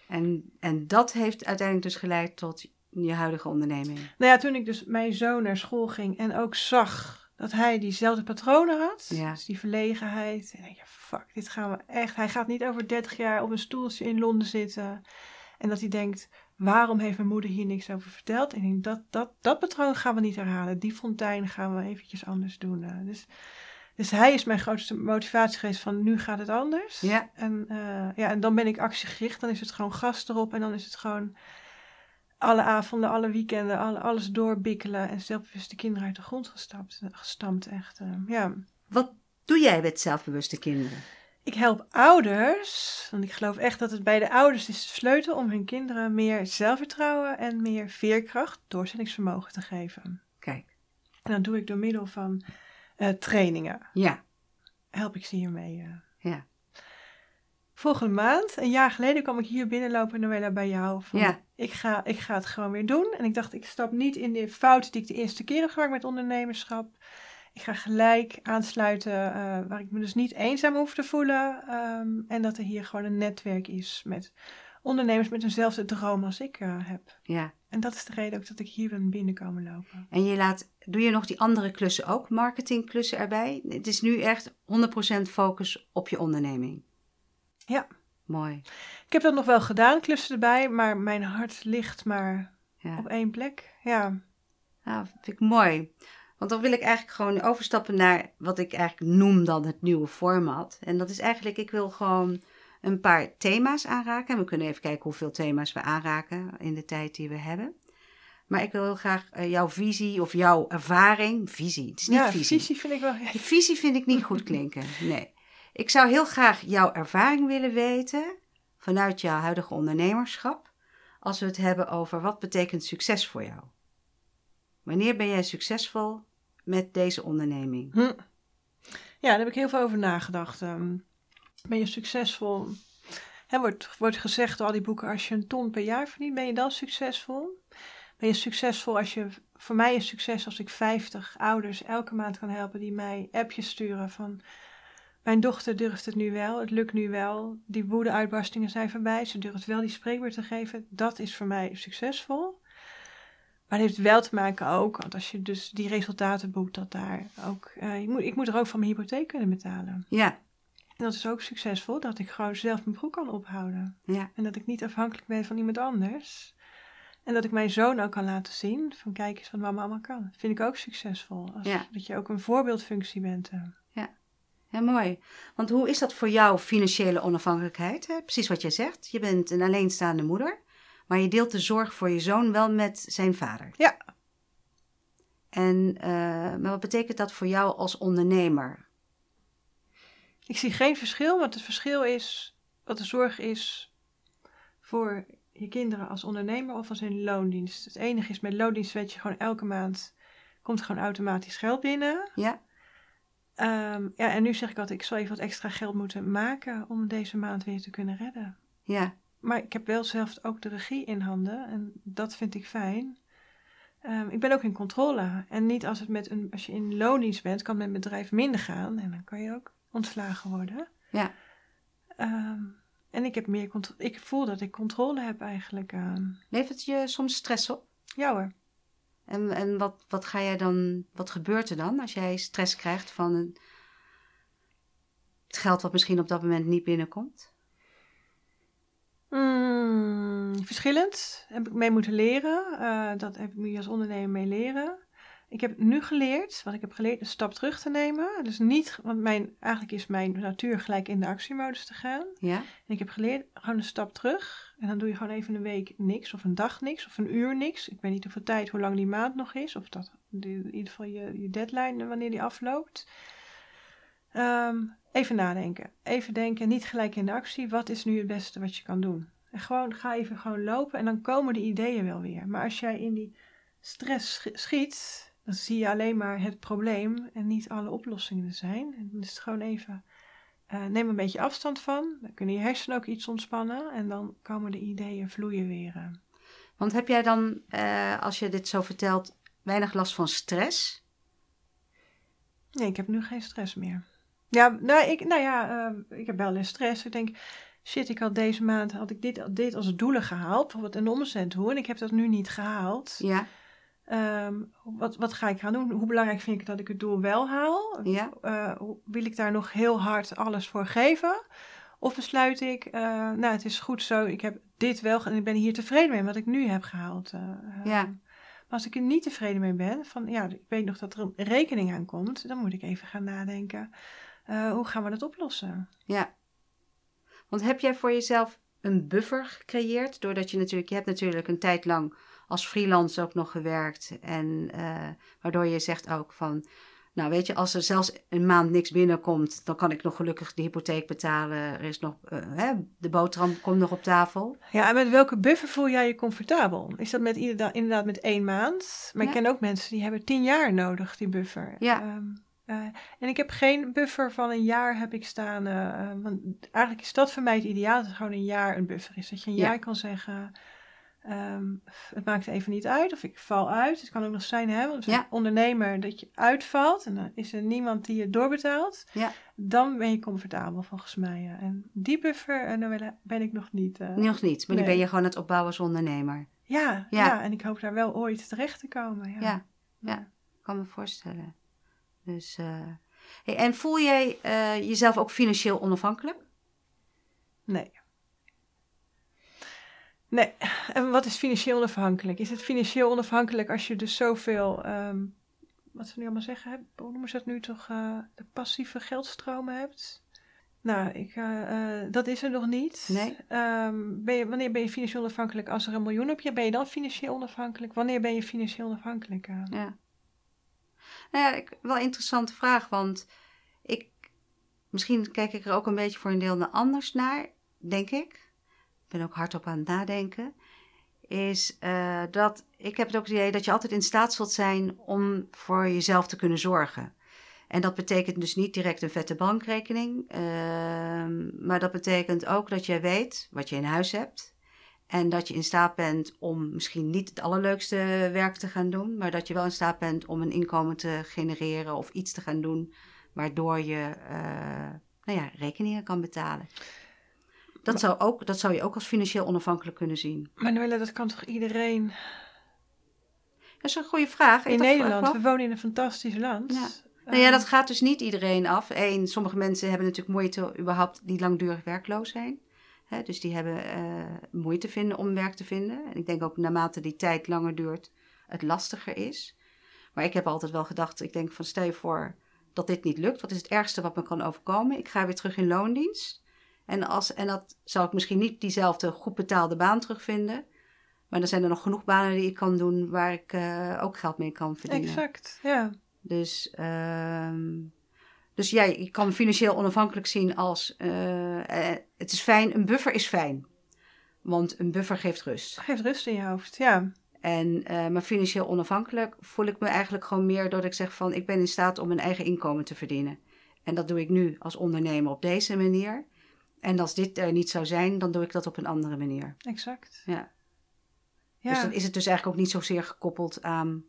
En, en dat heeft uiteindelijk dus geleid tot je huidige onderneming. Nou ja, toen ik dus mijn zoon naar school ging en ook zag dat hij diezelfde patronen had, Ja. dus die verlegenheid, en denk je, fuck, dit gaan we echt. Hij gaat niet over 30 jaar op een stoeltje in Londen zitten en dat hij denkt, waarom heeft mijn moeder hier niks over verteld? En ik denk, dat, dat, dat patroon gaan we niet herhalen. Die fontein gaan we eventjes anders doen. eh. Dus, dus hij is mijn grootste motivatie geweest van, nu gaat het anders. Ja. En, eh, ja, en dan ben ik actiegericht, dan is het gewoon gas erop en dan is het gewoon alle avonden, alle weekenden, alle, alles doorbikkelen en zelfbewust de kinderen uit de grond gestapt, gestampt. Echt, eh, ja. Wat doe jij met zelfbewuste kinderen? Ik help ouders, want ik geloof echt dat het bij de ouders is de sleutel om hun kinderen meer zelfvertrouwen en meer veerkracht, doorzettingsvermogen te geven. Kijk. En dat doe ik door middel van eh, trainingen. Ja. Help ik ze hiermee. eh. Ja. Volgende maand, een jaar geleden, kwam ik hier binnenlopen, Noella, bij jou. Van, Ja. ik, ga, ik ga het gewoon weer doen. En ik dacht, ik stap niet in de fouten die ik de eerste keer heb gemaakt met ondernemerschap. Ik ga gelijk aansluiten eh, waar ik me dus niet eenzaam hoef te voelen. ehm, en dat er hier gewoon een netwerk is met ondernemers met eenzelfde droom als ik eh, heb. Ja. En dat is de reden ook dat ik hier ben binnenkomen lopen. En je laat, doe je nog die andere klussen ook, marketingklussen erbij? Het is nu echt 100% focus op je onderneming. Ja. Mooi. Ik heb dat nog wel gedaan, klussen erbij, maar mijn hart ligt maar Ja. op één plek. Ja. Nou, vind ik mooi. Want dan wil ik eigenlijk gewoon overstappen naar wat ik eigenlijk noem dan het nieuwe format. En dat is eigenlijk, ik wil gewoon een paar thema's aanraken. En we kunnen even kijken hoeveel thema's we aanraken in de tijd die we hebben. Maar ik wil heel graag eh, jouw visie of jouw ervaring. Visie, het is niet ja, visie. visie vind ik wel. Ja, visie vind ik niet goed klinken. Nee. Ik zou heel graag jouw ervaring willen weten vanuit jouw huidige ondernemerschap. Als we het hebben over wat betekent succes voor jou. Wanneer ben jij succesvol met deze onderneming? Hm. Ja, daar heb ik heel veel over nagedacht. Ehm, ben je succesvol? Hè, wordt, wordt gezegd door al die boeken, als je een ton per jaar verdient, ben je dan succesvol? Ben je succesvol als je, voor mij is succes als ik 50 ouders elke maand kan helpen die mij appjes sturen van, mijn dochter durft het nu wel, het lukt nu wel, die woede-uitbarstingen zijn voorbij, ze durft wel die spreekwoord te geven. Dat is voor mij succesvol. Maar het heeft wel te maken ook, want als je dus die resultaten boekt, dat daar ook. eh, ik, moet, ik moet er ook van mijn hypotheek kunnen betalen. Ja, En dat is ook succesvol, dat ik gewoon zelf mijn broek kan ophouden. Ja. En dat ik niet afhankelijk ben van iemand anders. En dat ik mijn zoon ook kan laten zien, van kijk eens wat mama allemaal kan. vind ik ook succesvol. Als, Ja. Dat je ook een voorbeeldfunctie bent. eh. Ja, mooi. Want hoe is dat voor jou, financiële onafhankelijkheid? Hè? Precies wat jij zegt. Je bent een alleenstaande moeder, maar je deelt de zorg voor je zoon wel met zijn vader. Ja. En, eh, maar wat betekent dat voor jou als ondernemer? Ik zie geen verschil, want het verschil is wat de zorg is voor je kinderen als ondernemer of als in loondienst. Het enige is met loondienst weet je gewoon elke maand komt er gewoon automatisch geld binnen. Ja? Ehm, ja, en nu zeg ik altijd, ik zal even wat extra geld moeten maken om deze maand weer te kunnen redden. Ja. Maar ik heb wel zelf ook de regie in handen en dat vind ik fijn. Ehm, ik ben ook in controle. En niet als, het met een, als je in loondienst bent, kan met een bedrijf minder gaan. En dan kan je ook ontslagen worden. Ja. Ehm, en ik, heb meer ik voel dat ik controle heb eigenlijk. ehm. Levert het je soms stress op? ja hoor. En, en wat, wat ga jij dan, wat gebeurt er dan als jij stress krijgt van een, het geld wat misschien op dat moment niet binnenkomt? Mm, verschillend. Heb ik mee moeten leren. Eh, dat heb ik nu als ondernemer mee leren. Ik heb nu geleerd, wat ik heb geleerd, een stap terug te nemen. Dus niet, want mijn, eigenlijk is mijn natuur gelijk in de actiemodus te gaan. Ja? En ik heb geleerd, gewoon een stap terug. En dan doe je gewoon even een week niks, of een dag niks, of een uur niks. Ik weet niet hoeveel tijd, hoe lang die maand nog is. Of dat, in ieder geval je, je deadline, wanneer die afloopt. Ehm, even nadenken. Even denken, niet gelijk in de actie. Wat is nu het beste wat je kan doen? En gewoon, ga even gewoon lopen en dan komen de ideeën wel weer. Maar als jij in die stress sch- schiet, dan zie je alleen maar het probleem en niet alle oplossingen er zijn. En dan is het gewoon even, eh, neem een beetje afstand van. Dan kunnen je hersenen ook iets ontspannen en dan komen de ideeën vloeien weer. eh. Want heb jij dan, eh, als je dit zo vertelt, weinig last van stress? Nee, ik heb nu geen stress meer. Ja, nou, ik, nou ja, eh, ik heb wel eens stress. Ik denk, shit, ik had deze maand had ik dit, dit als doelen gehaald, bijvoorbeeld een omzet hoe, en ik heb dat nu niet gehaald. Ja? Ehm, wat, wat ga ik gaan doen? Hoe belangrijk vind ik dat ik het doel wel haal? Ja? Eh, wil ik daar nog heel hard alles voor geven? Of besluit ik, eh, nou, het is goed zo, ik heb dit wel en ik ben hier tevreden mee wat ik nu heb gehaald. eh, eh. Ja. Maar als ik er niet tevreden mee ben, van ja, ik weet nog dat er een rekening aan komt, dan moet ik even gaan nadenken. Eh, hoe gaan we dat oplossen? Ja. Want heb jij voor jezelf een buffer gecreëerd? Doordat je natuurlijk, je hebt natuurlijk een tijd lang als freelance ook nog gewerkt. En eh, waardoor je zegt ook van, nou weet je, als er zelfs een maand niks binnenkomt, dan kan ik nog gelukkig de hypotheek betalen. Er is nog, eh, hè, de boterham komt nog op tafel. Ja, en met welke buffer voel jij je comfortabel? Is dat met inderdaad, met één maand? Maar Ja. ik ken ook mensen die hebben tien jaar nodig, die buffer. Ja. Ehm, eh, en ik heb geen buffer van een jaar heb ik staan. eh, eh, want eigenlijk is dat voor mij het ideaal, dat het gewoon een jaar een buffer is. Dat je een Ja. jaar kan zeggen, ehm, het maakt even niet uit of ik val uit. Het kan ook nog zijn, hè, want als Ja. een ondernemer dat je uitvalt en dan is er niemand die je doorbetaalt. Ja. Dan ben je comfortabel volgens mij. ja. En die buffer nou, ben ik nog niet. Nog niet, maar die Nee. ben je gewoon het opbouwen als ondernemer. ja, Ja. ja. en ik hoop daar wel ooit terecht te komen. Ja. Ja, ja. kan me voorstellen. Dus, eh, hey, en voel jij eh, jezelf ook financieel onafhankelijk? Nee. Nee. En wat is financieel onafhankelijk? Is het financieel onafhankelijk als je dus zoveel, ehm, wat ze nu allemaal zeggen, hè? hoe noemen ze dat nu toch, eh, de passieve geldstromen hebt? Nou, ik, dat is er nog niet. Nee. Ehm, ben je, wanneer ben je financieel onafhankelijk? Als er een miljoen op je, ben je dan financieel onafhankelijk? Wanneer ben je financieel onafhankelijk? Ja. Nou ja, ik, wel een interessante vraag, want ik, misschien kijk ik er ook een beetje voor een deel naar anders naar, denk ik. Ik ben ook hardop aan het nadenken. Is eh, dat ik heb het ook het idee dat je altijd in staat zult zijn om voor jezelf te kunnen zorgen. En dat betekent dus niet direct een vette bankrekening, ehm, maar dat betekent ook dat jij weet wat je in huis hebt. En dat je in staat bent om misschien niet het allerleukste werk te gaan doen, maar dat je wel in staat bent om een inkomen te genereren of iets te gaan doen waardoor je eh, nou ja, rekeningen kan betalen. Dat zou, ook, dat zou je ook als financieel onafhankelijk kunnen zien. Maar Noelle, dat kan toch iedereen? Dat is een goede vraag. In Nederland, we wonen in een fantastisch land. Ja. Nou ja, dat gaat dus niet iedereen af. Eén, sommige mensen hebben natuurlijk moeite überhaupt die langdurig werkloos zijn. Hè, dus die hebben eh, moeite vinden om werk te vinden. En ik denk ook naarmate die tijd langer duurt, het lastiger is. Maar ik heb altijd wel gedacht, ik denk van stel je voor dat dit niet lukt. Wat is het ergste wat me kan overkomen? Ik ga weer terug in loondienst. En, als, en dat zou ik misschien niet diezelfde goed betaalde baan terugvinden. Maar er zijn er nog genoeg banen die ik kan doen waar ik uh, ook geld mee kan verdienen. Exact, ja. Dus, uh, dus ja, je kan financieel onafhankelijk zien als uh, het is fijn, een buffer is fijn. Want een buffer geeft rust. Geeft rust in je hoofd, ja. En, uh, maar financieel onafhankelijk voel ik me eigenlijk gewoon meer dat ik zeg van ik ben in staat om mijn eigen inkomen te verdienen. En dat doe ik nu als ondernemer op deze manier. En als dit er niet zou zijn, dan doe ik dat op een andere manier. Exact. Ja. ja. Dus dan is het dus eigenlijk ook niet zozeer gekoppeld aan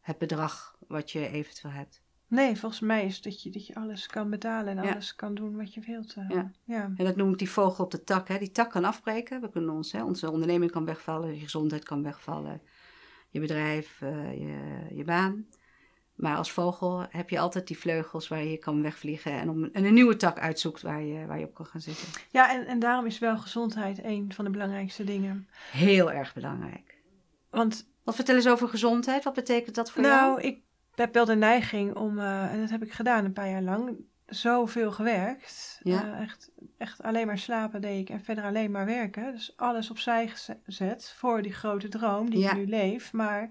het bedrag wat je eventueel hebt. Nee, volgens mij is dat je, dat je alles kan betalen en ja. alles kan doen wat je wilt. Uh, ja. ja. En dat noem ik die vogel op de tak. Hè. Die tak kan afbreken. We kunnen ons, hè, onze onderneming kan wegvallen, je gezondheid kan wegvallen, je bedrijf, uh, je, je baan. Maar als vogel heb je altijd die vleugels waar je kan wegvliegen en, om, en een nieuwe tak uitzoekt waar je, waar je op kan gaan zitten. Ja, en, en daarom is wel gezondheid een van de belangrijkste dingen. Heel erg belangrijk. Want, Wat vertel eens over gezondheid? Wat betekent dat voor nou, jou? Nou, ik heb wel de neiging om, uh, en dat heb ik gedaan een paar jaar lang, zoveel gewerkt. Ja. Uh, echt, echt alleen maar slapen deed ik en verder alleen maar werken. Dus alles opzij gezet voor die grote droom die Ja. ik nu leef. Maar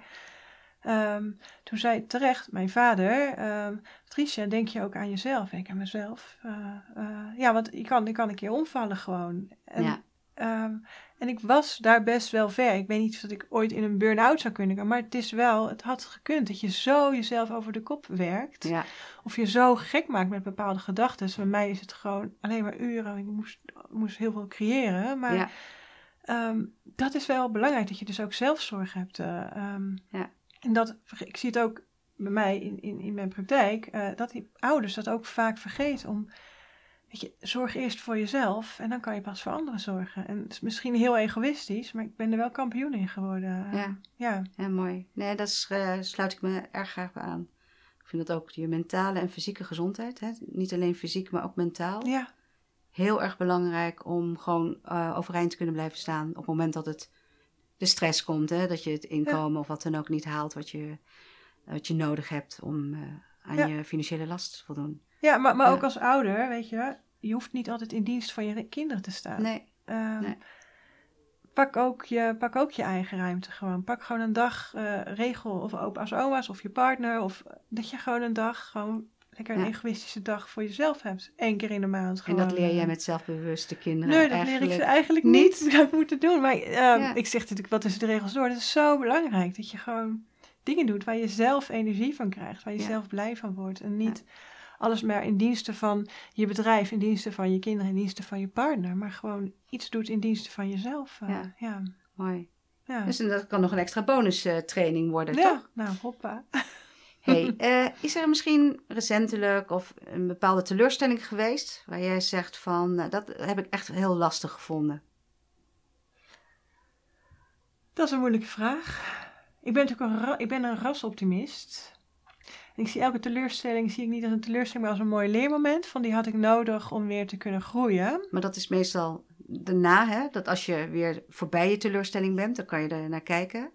ehm, toen zei terecht mijn vader, ehm Patricia, denk je ook aan jezelf? En ik aan mezelf. Uh, uh, ja, want je kan, je kan een keer omvallen gewoon. En, Ja. Ehm, en ik was daar best wel ver. Ik weet niet of ik ooit in een burn-out zou kunnen gaan. Maar het is wel, het had gekund dat je zo jezelf over de kop werkt. Ja, Of je zo gek maakt met bepaalde gedachten. Bij mij is het gewoon alleen maar uren. Ik moest, moest heel veel creëren. Maar ja, ehm, dat is wel belangrijk. Dat je dus ook zelfzorg hebt. eh, ehm. Ja. En dat, ik zie het ook bij mij in, in, in mijn praktijk. eh, dat die ouders dat ook vaak vergeten. Om, weet je, zorg eerst voor jezelf. En dan kan je pas voor anderen zorgen. En het is misschien heel egoïstisch. Maar ik ben er wel kampioen in geworden. Ja. ja. ja, mooi. Nee, daar uh, sluit ik me erg graag bij aan. Ik vind dat ook je mentale en fysieke gezondheid, hè? niet alleen fysiek, maar ook mentaal, ja. heel erg belangrijk om gewoon uh, overeind te kunnen blijven staan op het moment dat het de stress komt, hè? dat je het inkomen ja. of wat dan ook niet haalt wat je, wat je nodig hebt om uh, aan ja. je financiële last te voldoen. Ja, maar, maar ook als ouder, weet je, je hoeft niet altijd in dienst van je kinderen te staan. Nee. Uh, nee. Pak, ook je, pak ook je eigen ruimte gewoon. Pak gewoon een dag uh, regel of opa's, oma's of je partner. Of dat je gewoon een dag, gewoon lekker een ja. egoïstische dag voor jezelf hebt. Eén keer in de maand gewoon. En dat leer jij met zelfbewuste kinderen Nee, dat eigenlijk leer ik ze eigenlijk niet. niet. Dat moeten doen. Maar uh, ja. ik zeg natuurlijk, wat is de regels door? Dat is zo belangrijk. Dat je gewoon dingen doet waar je zelf energie van krijgt. Waar je ja. zelf blij van wordt. En niet alles maar in diensten van je bedrijf, in diensten van je kinderen, in diensten van je partner. Maar gewoon iets doet in diensten van jezelf. Uh, ja. ja. Mooi. Ja. Dus dat kan nog een extra bonus uh, training worden, ja. toch? nou hoppa. hey, uh, is er misschien recentelijk of een bepaalde teleurstelling geweest waar jij zegt van, dat heb ik echt heel lastig gevonden? Dat is een moeilijke vraag. Ik ben natuurlijk een, ra ik ben een rasoptimist. Ik zie elke teleurstelling zie ik niet als een teleurstelling, maar als een mooi leermoment. Van die had ik nodig om weer te kunnen groeien. Maar dat is meestal daarna, hè? Dat als je weer voorbij je teleurstelling bent, dan kan je er naar kijken.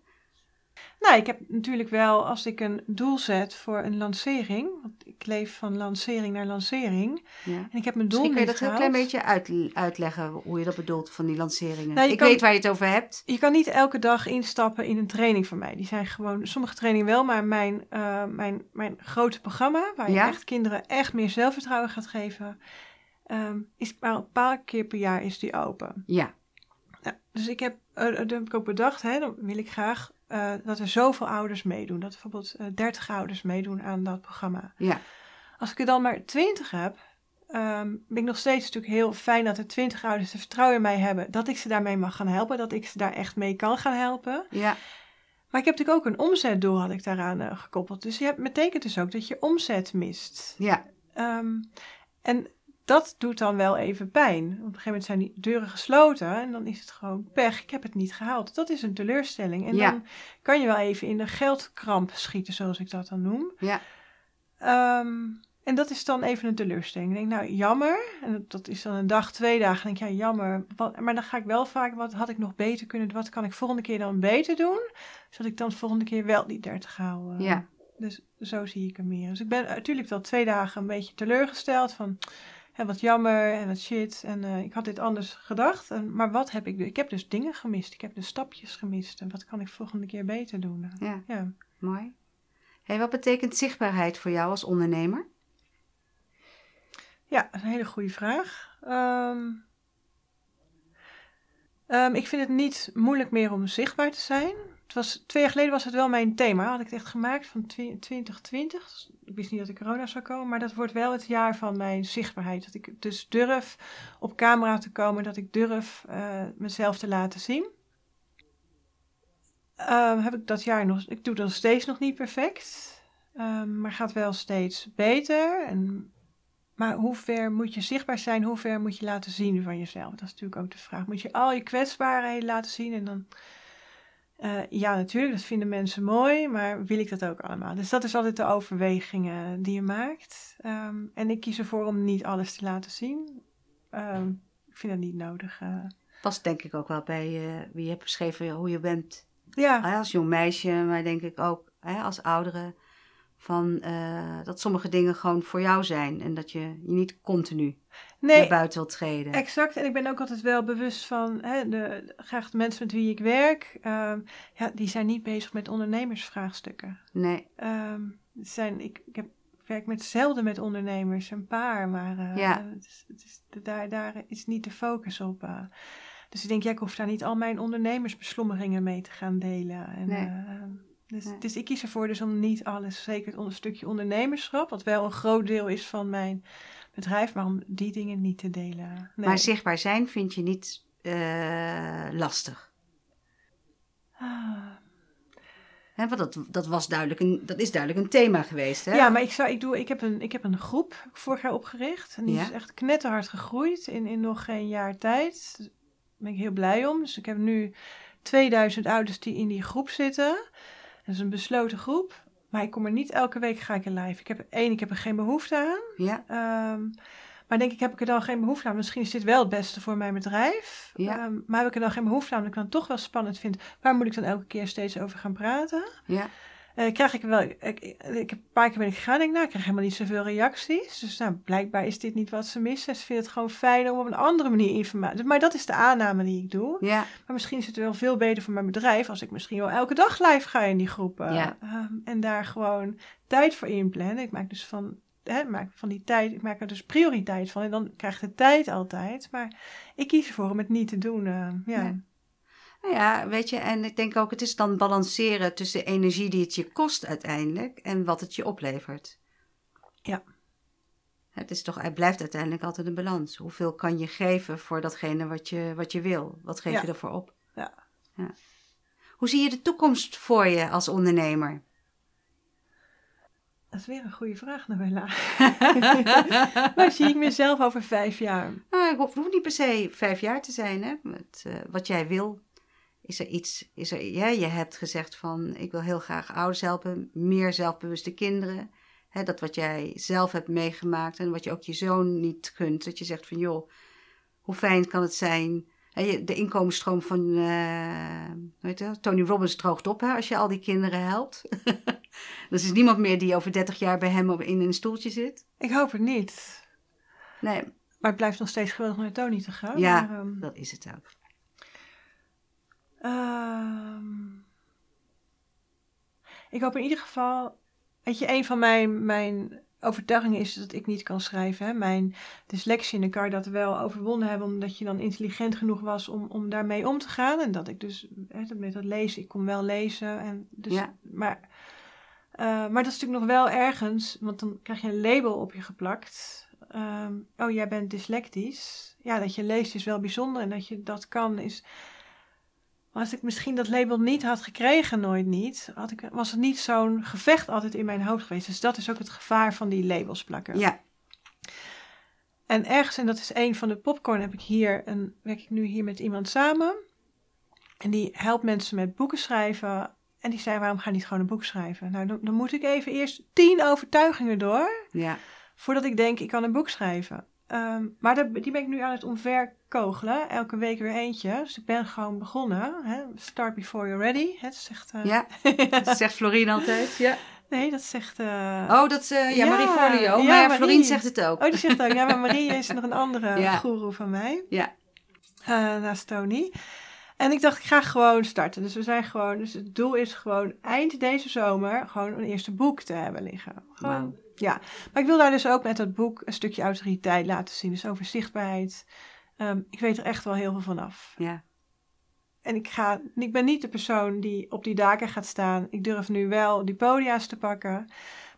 Nou, ik heb natuurlijk wel, als ik een doel zet voor een lancering, want ik leef van lancering naar lancering, ja. en ik heb mijn doel Misschien kun je dat een gehaald. klein beetje uit, uitleggen, hoe je dat bedoelt van die lanceringen. Nou, ik kan- weet waar je het over hebt. Je kan niet elke dag instappen in een training van mij. Die zijn gewoon, sommige trainingen wel, maar mijn, eh, mijn, mijn grote programma, waar je Ja? echt kinderen echt meer zelfvertrouwen gaat geven, ehm, is maar een paar keer per jaar is die open. Ja, Ja, dus ik heb, eh, dat heb ik ook bedacht, hè, dan wil ik graag eh, dat er zoveel ouders meedoen. Dat er bijvoorbeeld eh 30 ouders meedoen aan dat programma. ja, Als ik er dan maar 20 heb, ehm, ben ik nog steeds natuurlijk heel fijn dat er 20 ouders de vertrouwen in mij hebben. Dat ik ze daarmee mag gaan helpen, dat ik ze daar echt mee kan gaan helpen. ja, Maar ik heb natuurlijk ook een omzetdoel had ik daaraan eh, gekoppeld. Dus je hebt, betekent dus ook dat je omzet mist. ja, Ehm, en dat doet dan wel even pijn. Op een gegeven moment zijn die deuren gesloten en dan is het gewoon pech. Ik heb het niet gehaald. Dat is een teleurstelling. En Ja. dan kan je wel even in de geldkramp schieten, zoals ik dat dan noem. ja, Ehm, en dat is dan even een teleurstelling. Ik denk, nou, jammer. En dat- is dan een dag, twee dagen. Dan denk ik, ja, jammer. Wat, maar dan ga ik wel vaak, wat had ik nog beter kunnen doen? Wat kan ik volgende keer dan beter doen? Zodat ik dan volgende keer wel die 30 hou. eh. Ja. Dus zo zie ik hem meer. Dus ik ben natuurlijk wel twee dagen een beetje teleurgesteld van... hè, wat jammer en wat shit. En eh, ik had dit anders gedacht. En, maar wat heb ik... Ik heb dus dingen gemist. Ik heb dus stapjes gemist. En wat kan ik volgende keer beter doen? Ja, Ja. mooi. Hey, wat betekent zichtbaarheid voor jou als ondernemer? Ja, een hele goede vraag. Ehm, ehm, ik vind het niet moeilijk meer om zichtbaar te zijn. Was, twee jaar geleden was het wel mijn thema. Had ik het echt gemaakt van twi- 2020. Ik wist niet dat de corona zou komen, maar dat wordt wel het jaar van mijn zichtbaarheid. Dat ik dus durf op camera te komen, dat ik durf eh, mezelf te laten zien. Ehm, heb ik dat jaar nog, ik doe nog steeds nog niet perfect, Ehm, maar gaat wel steeds beter. En maar hoe ver moet je zichtbaar zijn? Hoe ver moet je laten zien van jezelf? Dat is natuurlijk ook de vraag. Moet je al je kwetsbaarheden laten zien? En dan, eh, ja, natuurlijk, dat vinden mensen mooi, maar wil ik dat ook allemaal? Dus dat is altijd de overwegingen die je maakt. Ehm, en ik kies ervoor om niet alles te laten zien. Ehm, ik vind dat niet nodig. eh. Past denk ik ook wel bij eh, wie je hebt beschreven hoe je bent ja, als jong meisje, maar denk ik ook hè, als oudere. Van, eh, dat sommige dingen gewoon voor jou zijn en dat je je niet continu naar buiten wilt treden. Exact, en ik ben ook altijd wel bewust van hè, de, graag de mensen met wie ik werk. ehm, ja, die zijn niet bezig met ondernemersvraagstukken. Nee, Ehm, zijn, ik, ik, heb, ik werk met zelden met ondernemers, een paar, maar eh, Ja. het is, het is, daar, daar is niet de focus op. eh. dus ik denk, ja, ik hoef daar niet al mijn ondernemersbeslommeringen mee te gaan delen. En, Nee. Dus, Nee. dus ik kies ervoor dus om niet alles, zeker het stukje ondernemerschap, wat wel een groot deel is van mijn bedrijf, maar om die dingen niet te delen. Nee. maar zichtbaar zijn vind je niet eh, lastig. Ah. Want dat, dat, was duidelijk een, dat is duidelijk een thema geweest. Hè? Ja, maar ik, zou, ik, doe, ik, heb een, ik heb een groep vorig jaar opgericht. En die Ja. is echt knetterhard gegroeid in, in nog geen jaar tijd. Daar ben ik heel blij om. Dus ik heb nu 2000 ouders die in die groep zitten. Dat is een besloten groep. Maar ik kom er niet elke week ga ik er live. Ik heb één, ik heb er geen behoefte aan. Ja, Ehm, maar denk ik, heb ik er dan geen behoefte aan? Misschien is dit wel het beste voor mijn bedrijf. Ja. Ehm, maar heb ik er dan geen behoefte aan? Dat ik dan toch wel spannend vind. Waar moet ik dan elke keer steeds over gaan praten? ja, Eh, krijg ik wel, ik, ik, heb een paar keer ben ik gegaan, denk ik, nou, ik krijg helemaal niet zoveel reacties. Dus nou, blijkbaar is dit niet wat ze missen. Ze vinden het gewoon fijn om op een andere manier informatie. Maar dat is de aanname die ik doe. ja, Maar misschien is het wel veel beter voor mijn bedrijf als ik misschien wel elke dag live ga in die groepen. Ja. Ehm, en daar gewoon tijd voor inplannen. Ik maak dus van, hè, maak van die tijd, ik maak er dus prioriteit van. En dan krijg je de tijd altijd. Maar ik kies ervoor om het niet te doen. eh, ja. Ja. Nou ja, weet je, en ik denk ook, het is dan balanceren tussen de energie die het je kost uiteindelijk en wat het je oplevert. Ja. Het, is toch, het blijft uiteindelijk altijd een balans. Hoeveel kan je geven voor datgene wat je, wat je wil? Wat geef Ja. je ervoor op? Ja. ja. Hoe zie je de toekomst voor je als ondernemer? Dat is weer een goede vraag, Noella. Waar zie ik mezelf over vijf jaar? Nou, het hoeft hoeft niet per se vijf jaar te zijn. Hè? Met, eh, wat jij wil. Is er iets, is er, ja, je hebt gezegd van ik wil heel graag ouders helpen, meer zelfbewuste kinderen. Hè, dat wat jij zelf hebt meegemaakt en wat je ook je zoon niet gunt. Dat je zegt van joh, hoe fijn kan het zijn. Hè, de inkomensstroom van eh? Tony Robbins droogt op hè, als je al die kinderen helpt. dus is niemand meer die over 30 jaar bij hem in een stoeltje zit. Ik hoop het niet. Nee, Maar het blijft nog steeds geweldig naar Tony te gaan. Ja. Maar, ehm, dat is het ook. Ehm, ik hoop in ieder geval... Weet je, een van mijn, mijn overtuigingen is dat ik niet kan schrijven. Hè? Mijn dyslexie, en dan kan dat wel overwonnen hebben... omdat je dan intelligent genoeg was om, om daarmee om te gaan. En dat ik dus hè, dat met dat lezen, ik kon wel lezen. En dus, Ja. maar, eh, maar dat is natuurlijk nog wel ergens... want dan krijg je een label op je geplakt... Ehm, oh, jij bent dyslectisch. Ja, dat je leest is wel bijzonder en dat je dat kan is. Maar als ik misschien dat label niet had gekregen, nooit niet, had ik, was het niet zo'n gevecht altijd in mijn hoofd geweest. Dus dat is ook het gevaar van die labels plakken. Ja, En ergens, en dat is een van de popcorn, heb ik hier een, werk ik nu hier met iemand samen. En die helpt mensen met boeken schrijven. En die zei, waarom ga je niet gewoon een boek schrijven? Nou, dan, dan moet ik even eerst tien overtuigingen door... Ja. voordat ik denk, ik kan een boek schrijven. Ehm, maar die ben ik nu aan het omverkogelen. Elke week weer eentje. Dus ik ben gewoon begonnen. Hè? Start before you're ready. Hè? Dat zegt... Ja, dat zegt Florine altijd. Ja. Nee, dat zegt... eh, Oh, dat is eh, ja, Marie Forleo. ja, maar ja, Marie. Florine zegt het ook. Oh, die zegt ook. Ja, maar Marie is nog een andere Ja. goeroe van mij. Ja. naast Tony. En ik dacht, ik ga gewoon starten. Dus we zijn gewoon... Dus het doel is gewoon eind deze zomer... gewoon een eerste boek te hebben liggen. Gewoon, Wauw. Ja. Maar ik wil daar dus ook met dat boek... een stukje autoriteit laten zien. Dus over zichtbaarheid. Ehm, ik weet er echt wel heel veel van af. Ja. En ik, ga, ik ben niet de persoon die op die daken gaat staan. Ik durf nu wel die podia's te pakken.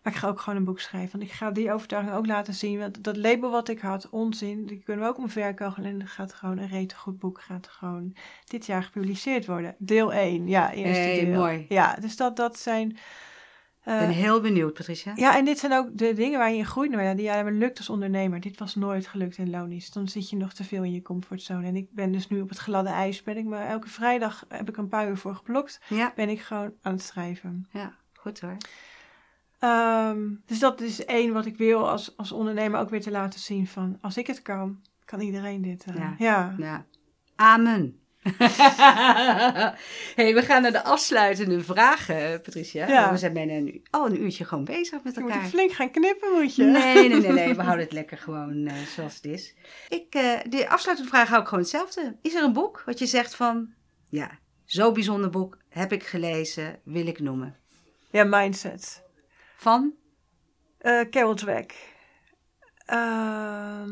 Maar ik ga ook gewoon een boek schrijven. Want ik ga die overtuiging ook laten zien. Want dat label wat ik had, onzin, die kunnen we ook omverkogelen. En er gaat gewoon een rete goed boek. Gaat gewoon dit jaar gepubliceerd worden. Deel 1. Ja, eerste Hey, deel. mooi. Ja, dus dat, dat zijn... eh, Ik ben heel benieuwd, Patricia. ja, en dit zijn ook de dingen waar je in groeit. Nou ja, die jij lukt als ondernemer. Dit was nooit gelukt in Lonies. Dan zit je nog te veel in je comfortzone. En ik ben dus nu op het gladde ijs. Ben ik me elke vrijdag heb ik een paar uur voor geblokt. Ja, Ben ik gewoon aan het schrijven. ja, goed hoor. Ehm, dus dat is één wat ik wil als, als ondernemer ook weer te laten zien van... Als ik het kan, kan iedereen dit. eh, Ja. ja. Ja. Amen. hey, we gaan naar de afsluitende vragen, Patricia. Ja. We zijn bijna een, al een uurtje gewoon bezig met Je moet elkaar. flink gaan knippen, moet je. Nee, nee, nee, nee. We houden het lekker gewoon eh, zoals het is. Ik, eh, de afsluitende vraag hou ik gewoon hetzelfde. Is er een boek wat je zegt van... Ja, zo'n bijzonder boek heb ik gelezen, wil ik noemen. Ja, mindset. Van? Eh Carol Dweck. Ehm,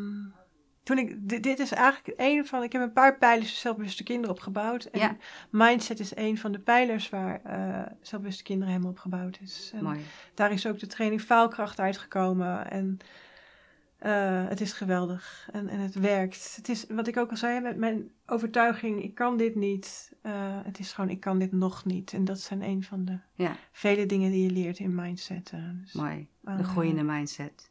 toen ik, dit, dit is eigenlijk een van, ik heb een paar pijlers voor zelfbewuste kinderen opgebouwd. En Ja. mindset is een van de pijlers waar eh zelfbewuste kinderen helemaal op gebouwd is. En Mooi. daar is ook de training faalkracht uitgekomen. En eh, het is geweldig. En, en het werkt. Het is, wat ik ook al zei, met mijn overtuiging, ik kan dit niet. eh, het is gewoon, ik kan dit nog niet. En dat zijn een van de Ja, vele dingen die je leert in mindset. Dus, mooi. De groeiende mindset.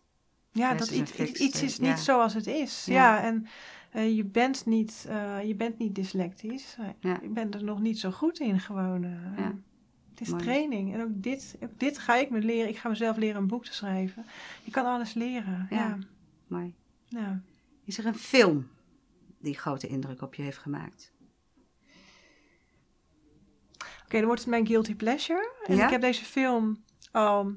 Ja, dat iets, fixed, iets is ja. niet zoals het is. Ja. Ja, en eh, je, bent niet, eh, je bent niet dyslectisch. Eh, Ja. Je bent er nog niet zo goed in gewoon. Het is Mooi. training. En ook dit, ook dit ga ik me leren. Ik ga mezelf leren een boek te schrijven. Je kan alles leren. Ja. Mooi. ja. Is er een film die grote indruk op je heeft gemaakt? Oké, dan wordt het mijn guilty pleasure. En ik heb deze film al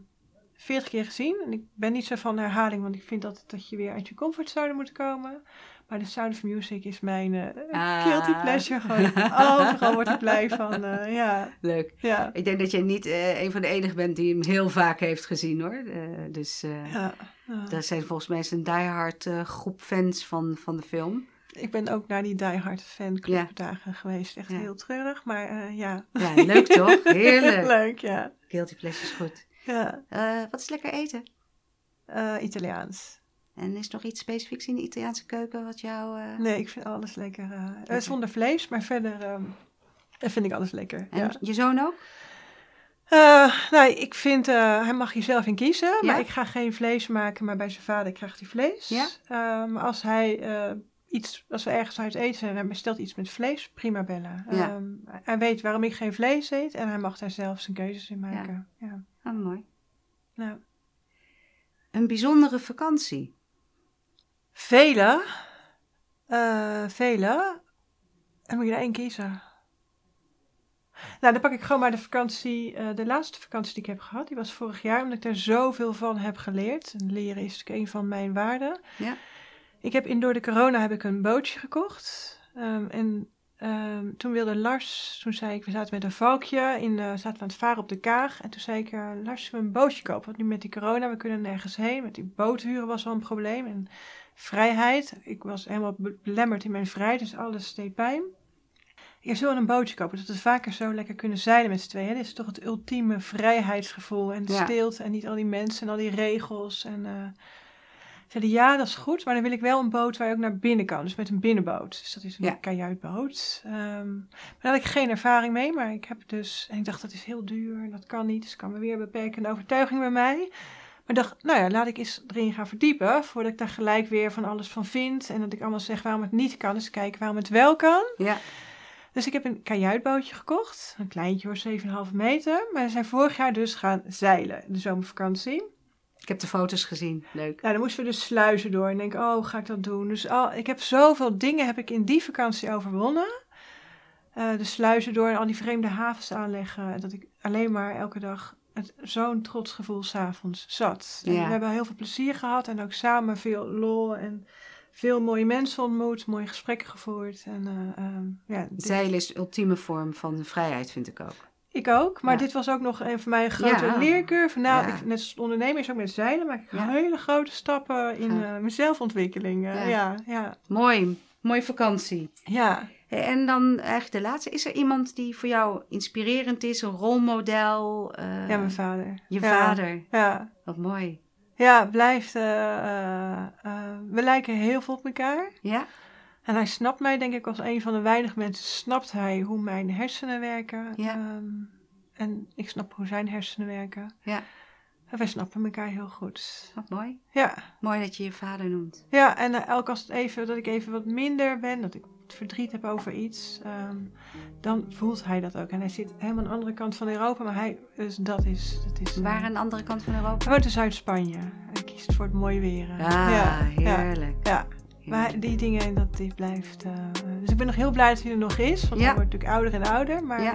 40 keer gezien. En ik ben niet zo van herhaling, want ik vind dat, dat je weer uit je comfortzone moet komen. Maar The Sound of Music is mijn eh, Ah. guilty pleasure. Gewoon overal word ik blij van. eh, ja, Leuk. ja, Ik denk dat jij niet eh, een van de enigen bent die hem heel vaak heeft gezien hoor. Dus ja. er zijn volgens mij een diehard eh, groep fans van, van de film. Ik ben ook naar die Die Hard fanclub Ja. dagen geweest. Echt Ja. heel treurig, maar ja. Ja, leuk toch? Heerlijk. Leuk, ja. Guilty pleasure is goed. Ja. Eh, wat is lekker eten? Eh, Italiaans. En is er nog iets specifieks in de Italiaanse keuken wat jou... eh, Nee, ik vind alles lekker. eh, zonder vlees, maar verder ehm, vind ik alles lekker. En ja. je zoon ook? Nou, ik vind, hij mag hier zelf in kiezen. Ja? Maar ik ga geen vlees maken, maar bij zijn vader krijgt hij vlees. Ja? Eh, maar als hij iets, als we ergens uit eten en hij bestelt iets met vlees, prima bellen. Ja. Ehm, hij weet waarom ik geen vlees eet en hij mag daar zelf zijn keuzes in maken. Ja. Ah, mooi. Nou, Een bijzondere vakantie. vele, eh, vele, en moet je er één kiezen. Nou, dan pak ik gewoon maar de vakantie, eh, de laatste vakantie die ik heb gehad. Die was vorig jaar, omdat ik daar zoveel van heb geleerd. En leren is natuurlijk een van mijn waarden. Ja. Ik heb in door de corona heb ik een bootje gekocht. Ehm, en ehm, toen wilde Lars, toen zei ik, we zaten met een valkje, in, zaten we aan het varen op de kaag. En toen zei ik, eh, Lars, we een bootje kopen. Want nu met die corona, we kunnen nergens heen. Met die boothuren was wel een probleem. En vrijheid, ik was helemaal be- belemmerd in mijn vrijheid, dus alles deed pijn. Je zullen een bootje kopen, dat we vaker zo lekker kunnen zeilen met z'n tweeën. Dit is toch het ultieme vrijheidsgevoel en Ja. stilte en niet al die mensen en al die regels. En, eh, zeiden ja, dat is goed, maar dan wil ik wel een boot waar je ook naar binnen kan. Dus met een binnenboot. Dus dat is een Ja. kajuitboot. Maar daar had ik geen ervaring mee, maar ik heb dus... En ik dacht, dat is heel duur en dat kan niet. Dus kan me weer beperkende overtuiging bij mij. Maar dacht, nou ja, laat ik eens erin gaan verdiepen... voordat ik daar gelijk weer van alles van vind. En dat ik allemaal zeg waarom het niet kan. Dus kijken waarom het wel kan. Ja. Dus ik heb een kajuitbootje gekocht. Een kleintje hoor, 7,5 meter. Maar we zijn vorig jaar dus gaan zeilen, de zomervakantie. Ik heb de foto's gezien. Leuk. Nou, dan moesten we dus sluizen door. En denk, oh, ga ik dat doen? Dus al, ik heb zoveel dingen heb ik in die vakantie overwonnen. Eh, de sluizen door en al die vreemde havens aanleggen. Dat ik alleen maar elke dag zo'n trots gevoel s'avonds zat. En Ja. We hebben heel veel plezier gehad en ook samen veel lol en veel mooie mensen ontmoet, mooie gesprekken gevoerd. En, ehm, ja, dit- Zeilen is de ultieme vorm van vrijheid, vind ik ook. Ik ook, maar Ja. dit was ook nog een van mijn grote Ja. leercurve. Nou, Ja. ik, net als ondernemer is ook met zeilen, maak ik hele grote stappen in Gaaf. eh, mijn zelfontwikkeling. eh, Ja. ja, Mooi. Mooie vakantie. ja. En dan eigenlijk de laatste. Is er iemand die voor jou inspirerend is? Een rolmodel? eh, Ja, mijn vader. Je vader. Ja, Wat mooi. ja blijft. we lijken heel veel op elkaar. Ja? En hij snapt mij, denk ik, als een van de weinige mensen. Snapt hij hoe mijn hersenen werken. Ja. Ehm, en ik snap hoe zijn hersenen werken. Ja. En wij snappen elkaar heel goed. Wat mooi. Ja, Mooi dat je je vader noemt. ja en eh, elke als het even, dat ik even wat minder ben, dat ik verdriet heb over iets, ehm, dan voelt hij dat ook. En hij zit helemaal aan de andere kant van Europa, maar hij, dus dat is, dat is. eh, Waar aan de andere kant van Europa? Hij woont in Zuid-Spanje. Hij kiest voor het mooie weer. eh. Ah, ja, ja, heerlijk. ja. Maar die dingen, dat die blijft. eh, dus ik ben nog heel blij dat hij er nog is. Want Ja. hij wordt natuurlijk ouder en ouder. Maar Ja.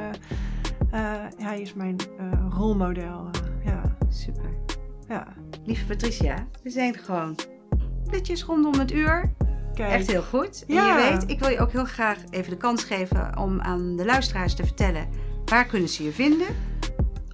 eh, eh, hij is mijn rolmodel. ja, Super. ja. Lieve Patricia, we zijn gewoon netjes rondom het uur. Kijk. Echt heel goed. En Ja. je weet, ik wil je ook heel graag even de kans geven om aan de luisteraars te vertellen waar kunnen ze je vinden.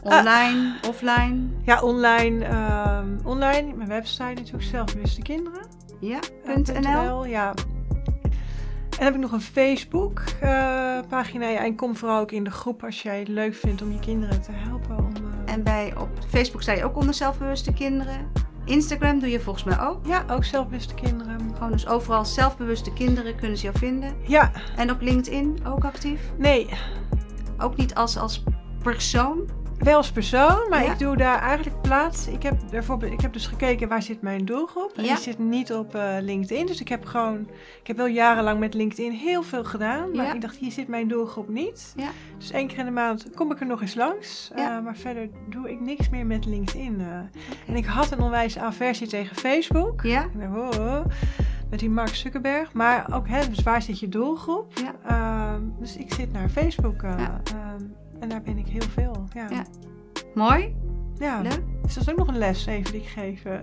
Online, offline, Ja, online. ehm, online, mijn website natuurlijk, zelfbewuste kinderen. Ja, eh, .nl. Ja. En dan heb ik nog een Facebook eh, pagina. Ja, en kom vooral ook in de groep als jij het leuk vindt om je kinderen te helpen. Om, eh, En bij, op Facebook sta je ook onder zelfbewuste kinderen. Instagram doe je volgens mij ook. Ja, ook zelfbewuste kinderen. Gewoon dus overal zelfbewuste kinderen kunnen ze jou vinden. Ja, En op LinkedIn ook actief. nee, Ook niet als, als persoon. Wel als persoon, maar Ja. ik doe daar eigenlijk plaats. Ik heb, bijvoorbeeld, ik heb dus gekeken waar zit mijn doelgroep. En Ja. die zit niet op eh, LinkedIn. Dus ik heb gewoon, ik heb wel jarenlang met LinkedIn heel veel gedaan. Maar Ja. ik dacht, hier zit mijn doelgroep niet. Dus één keer in de maand kom ik er nog eens langs. Eh, maar verder doe ik niks meer met LinkedIn. eh. En ik had een onwijs aversie tegen Facebook. Ja? Dacht, oh, oh, met die Mark Zuckerberg. Maar ook, hè, dus waar zit je doelgroep? Ja. Ehm, dus ik zit naar Facebook. En daar ben ik heel veel. Ja. Ja. Mooi. Ja. Leuk. Dus dat is ook nog een les even die ik geef. eh.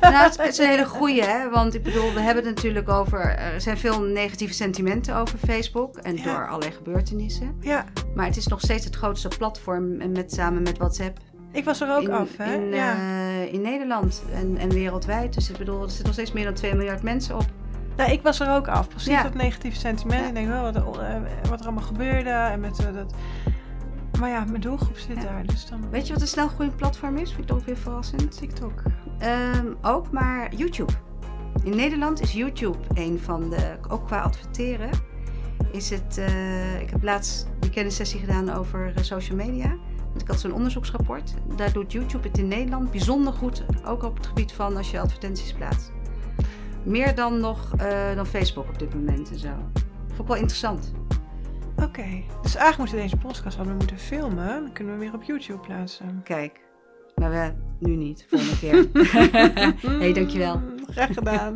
Nou, het, is een hele goeie, hè? Want ik bedoel, we hebben het natuurlijk over... Er zijn veel negatieve sentimenten over Facebook. En Ja. door allerlei gebeurtenissen. ja, Maar het is nog steeds het grootste platform. Met, samen met WhatsApp. ik was er ook in, af. Hè? In, ja. eh, in Nederland en, en wereldwijd. Dus ik bedoel, er zitten nog steeds meer dan 2 miljard mensen op. Nou, ik was er ook af. Precies Ja. dat negatieve sentiment. Ja. Ik denk wel wat, er- eh, wat er allemaal gebeurde. En met, eh, dat... Maar ja, mijn doelgroep zit Ja. daar. Dus dan Weet je wat een snel groeiend platform is? Vind ik toch weer verrassend. TikTok. Ehm, ook, maar YouTube. In Nederland is YouTube een van de, ook qua adverteren, is het, eh, ik heb laatst die kennissessie gedaan over eh, social media. Ik had zo'n onderzoeksrapport. Daar doet YouTube het in Nederland bijzonder goed, ook op het gebied van als je advertenties plaatst. Meer dan nog eh, dan Facebook op dit moment en zo. Vond ik wel interessant. Oké. Dus eigenlijk moeten we deze podcast hadden we moeten filmen. Dan kunnen we weer op YouTube plaatsen. Kijk, maar we nu niet, volgende keer. hey, dankjewel. Graag gedaan.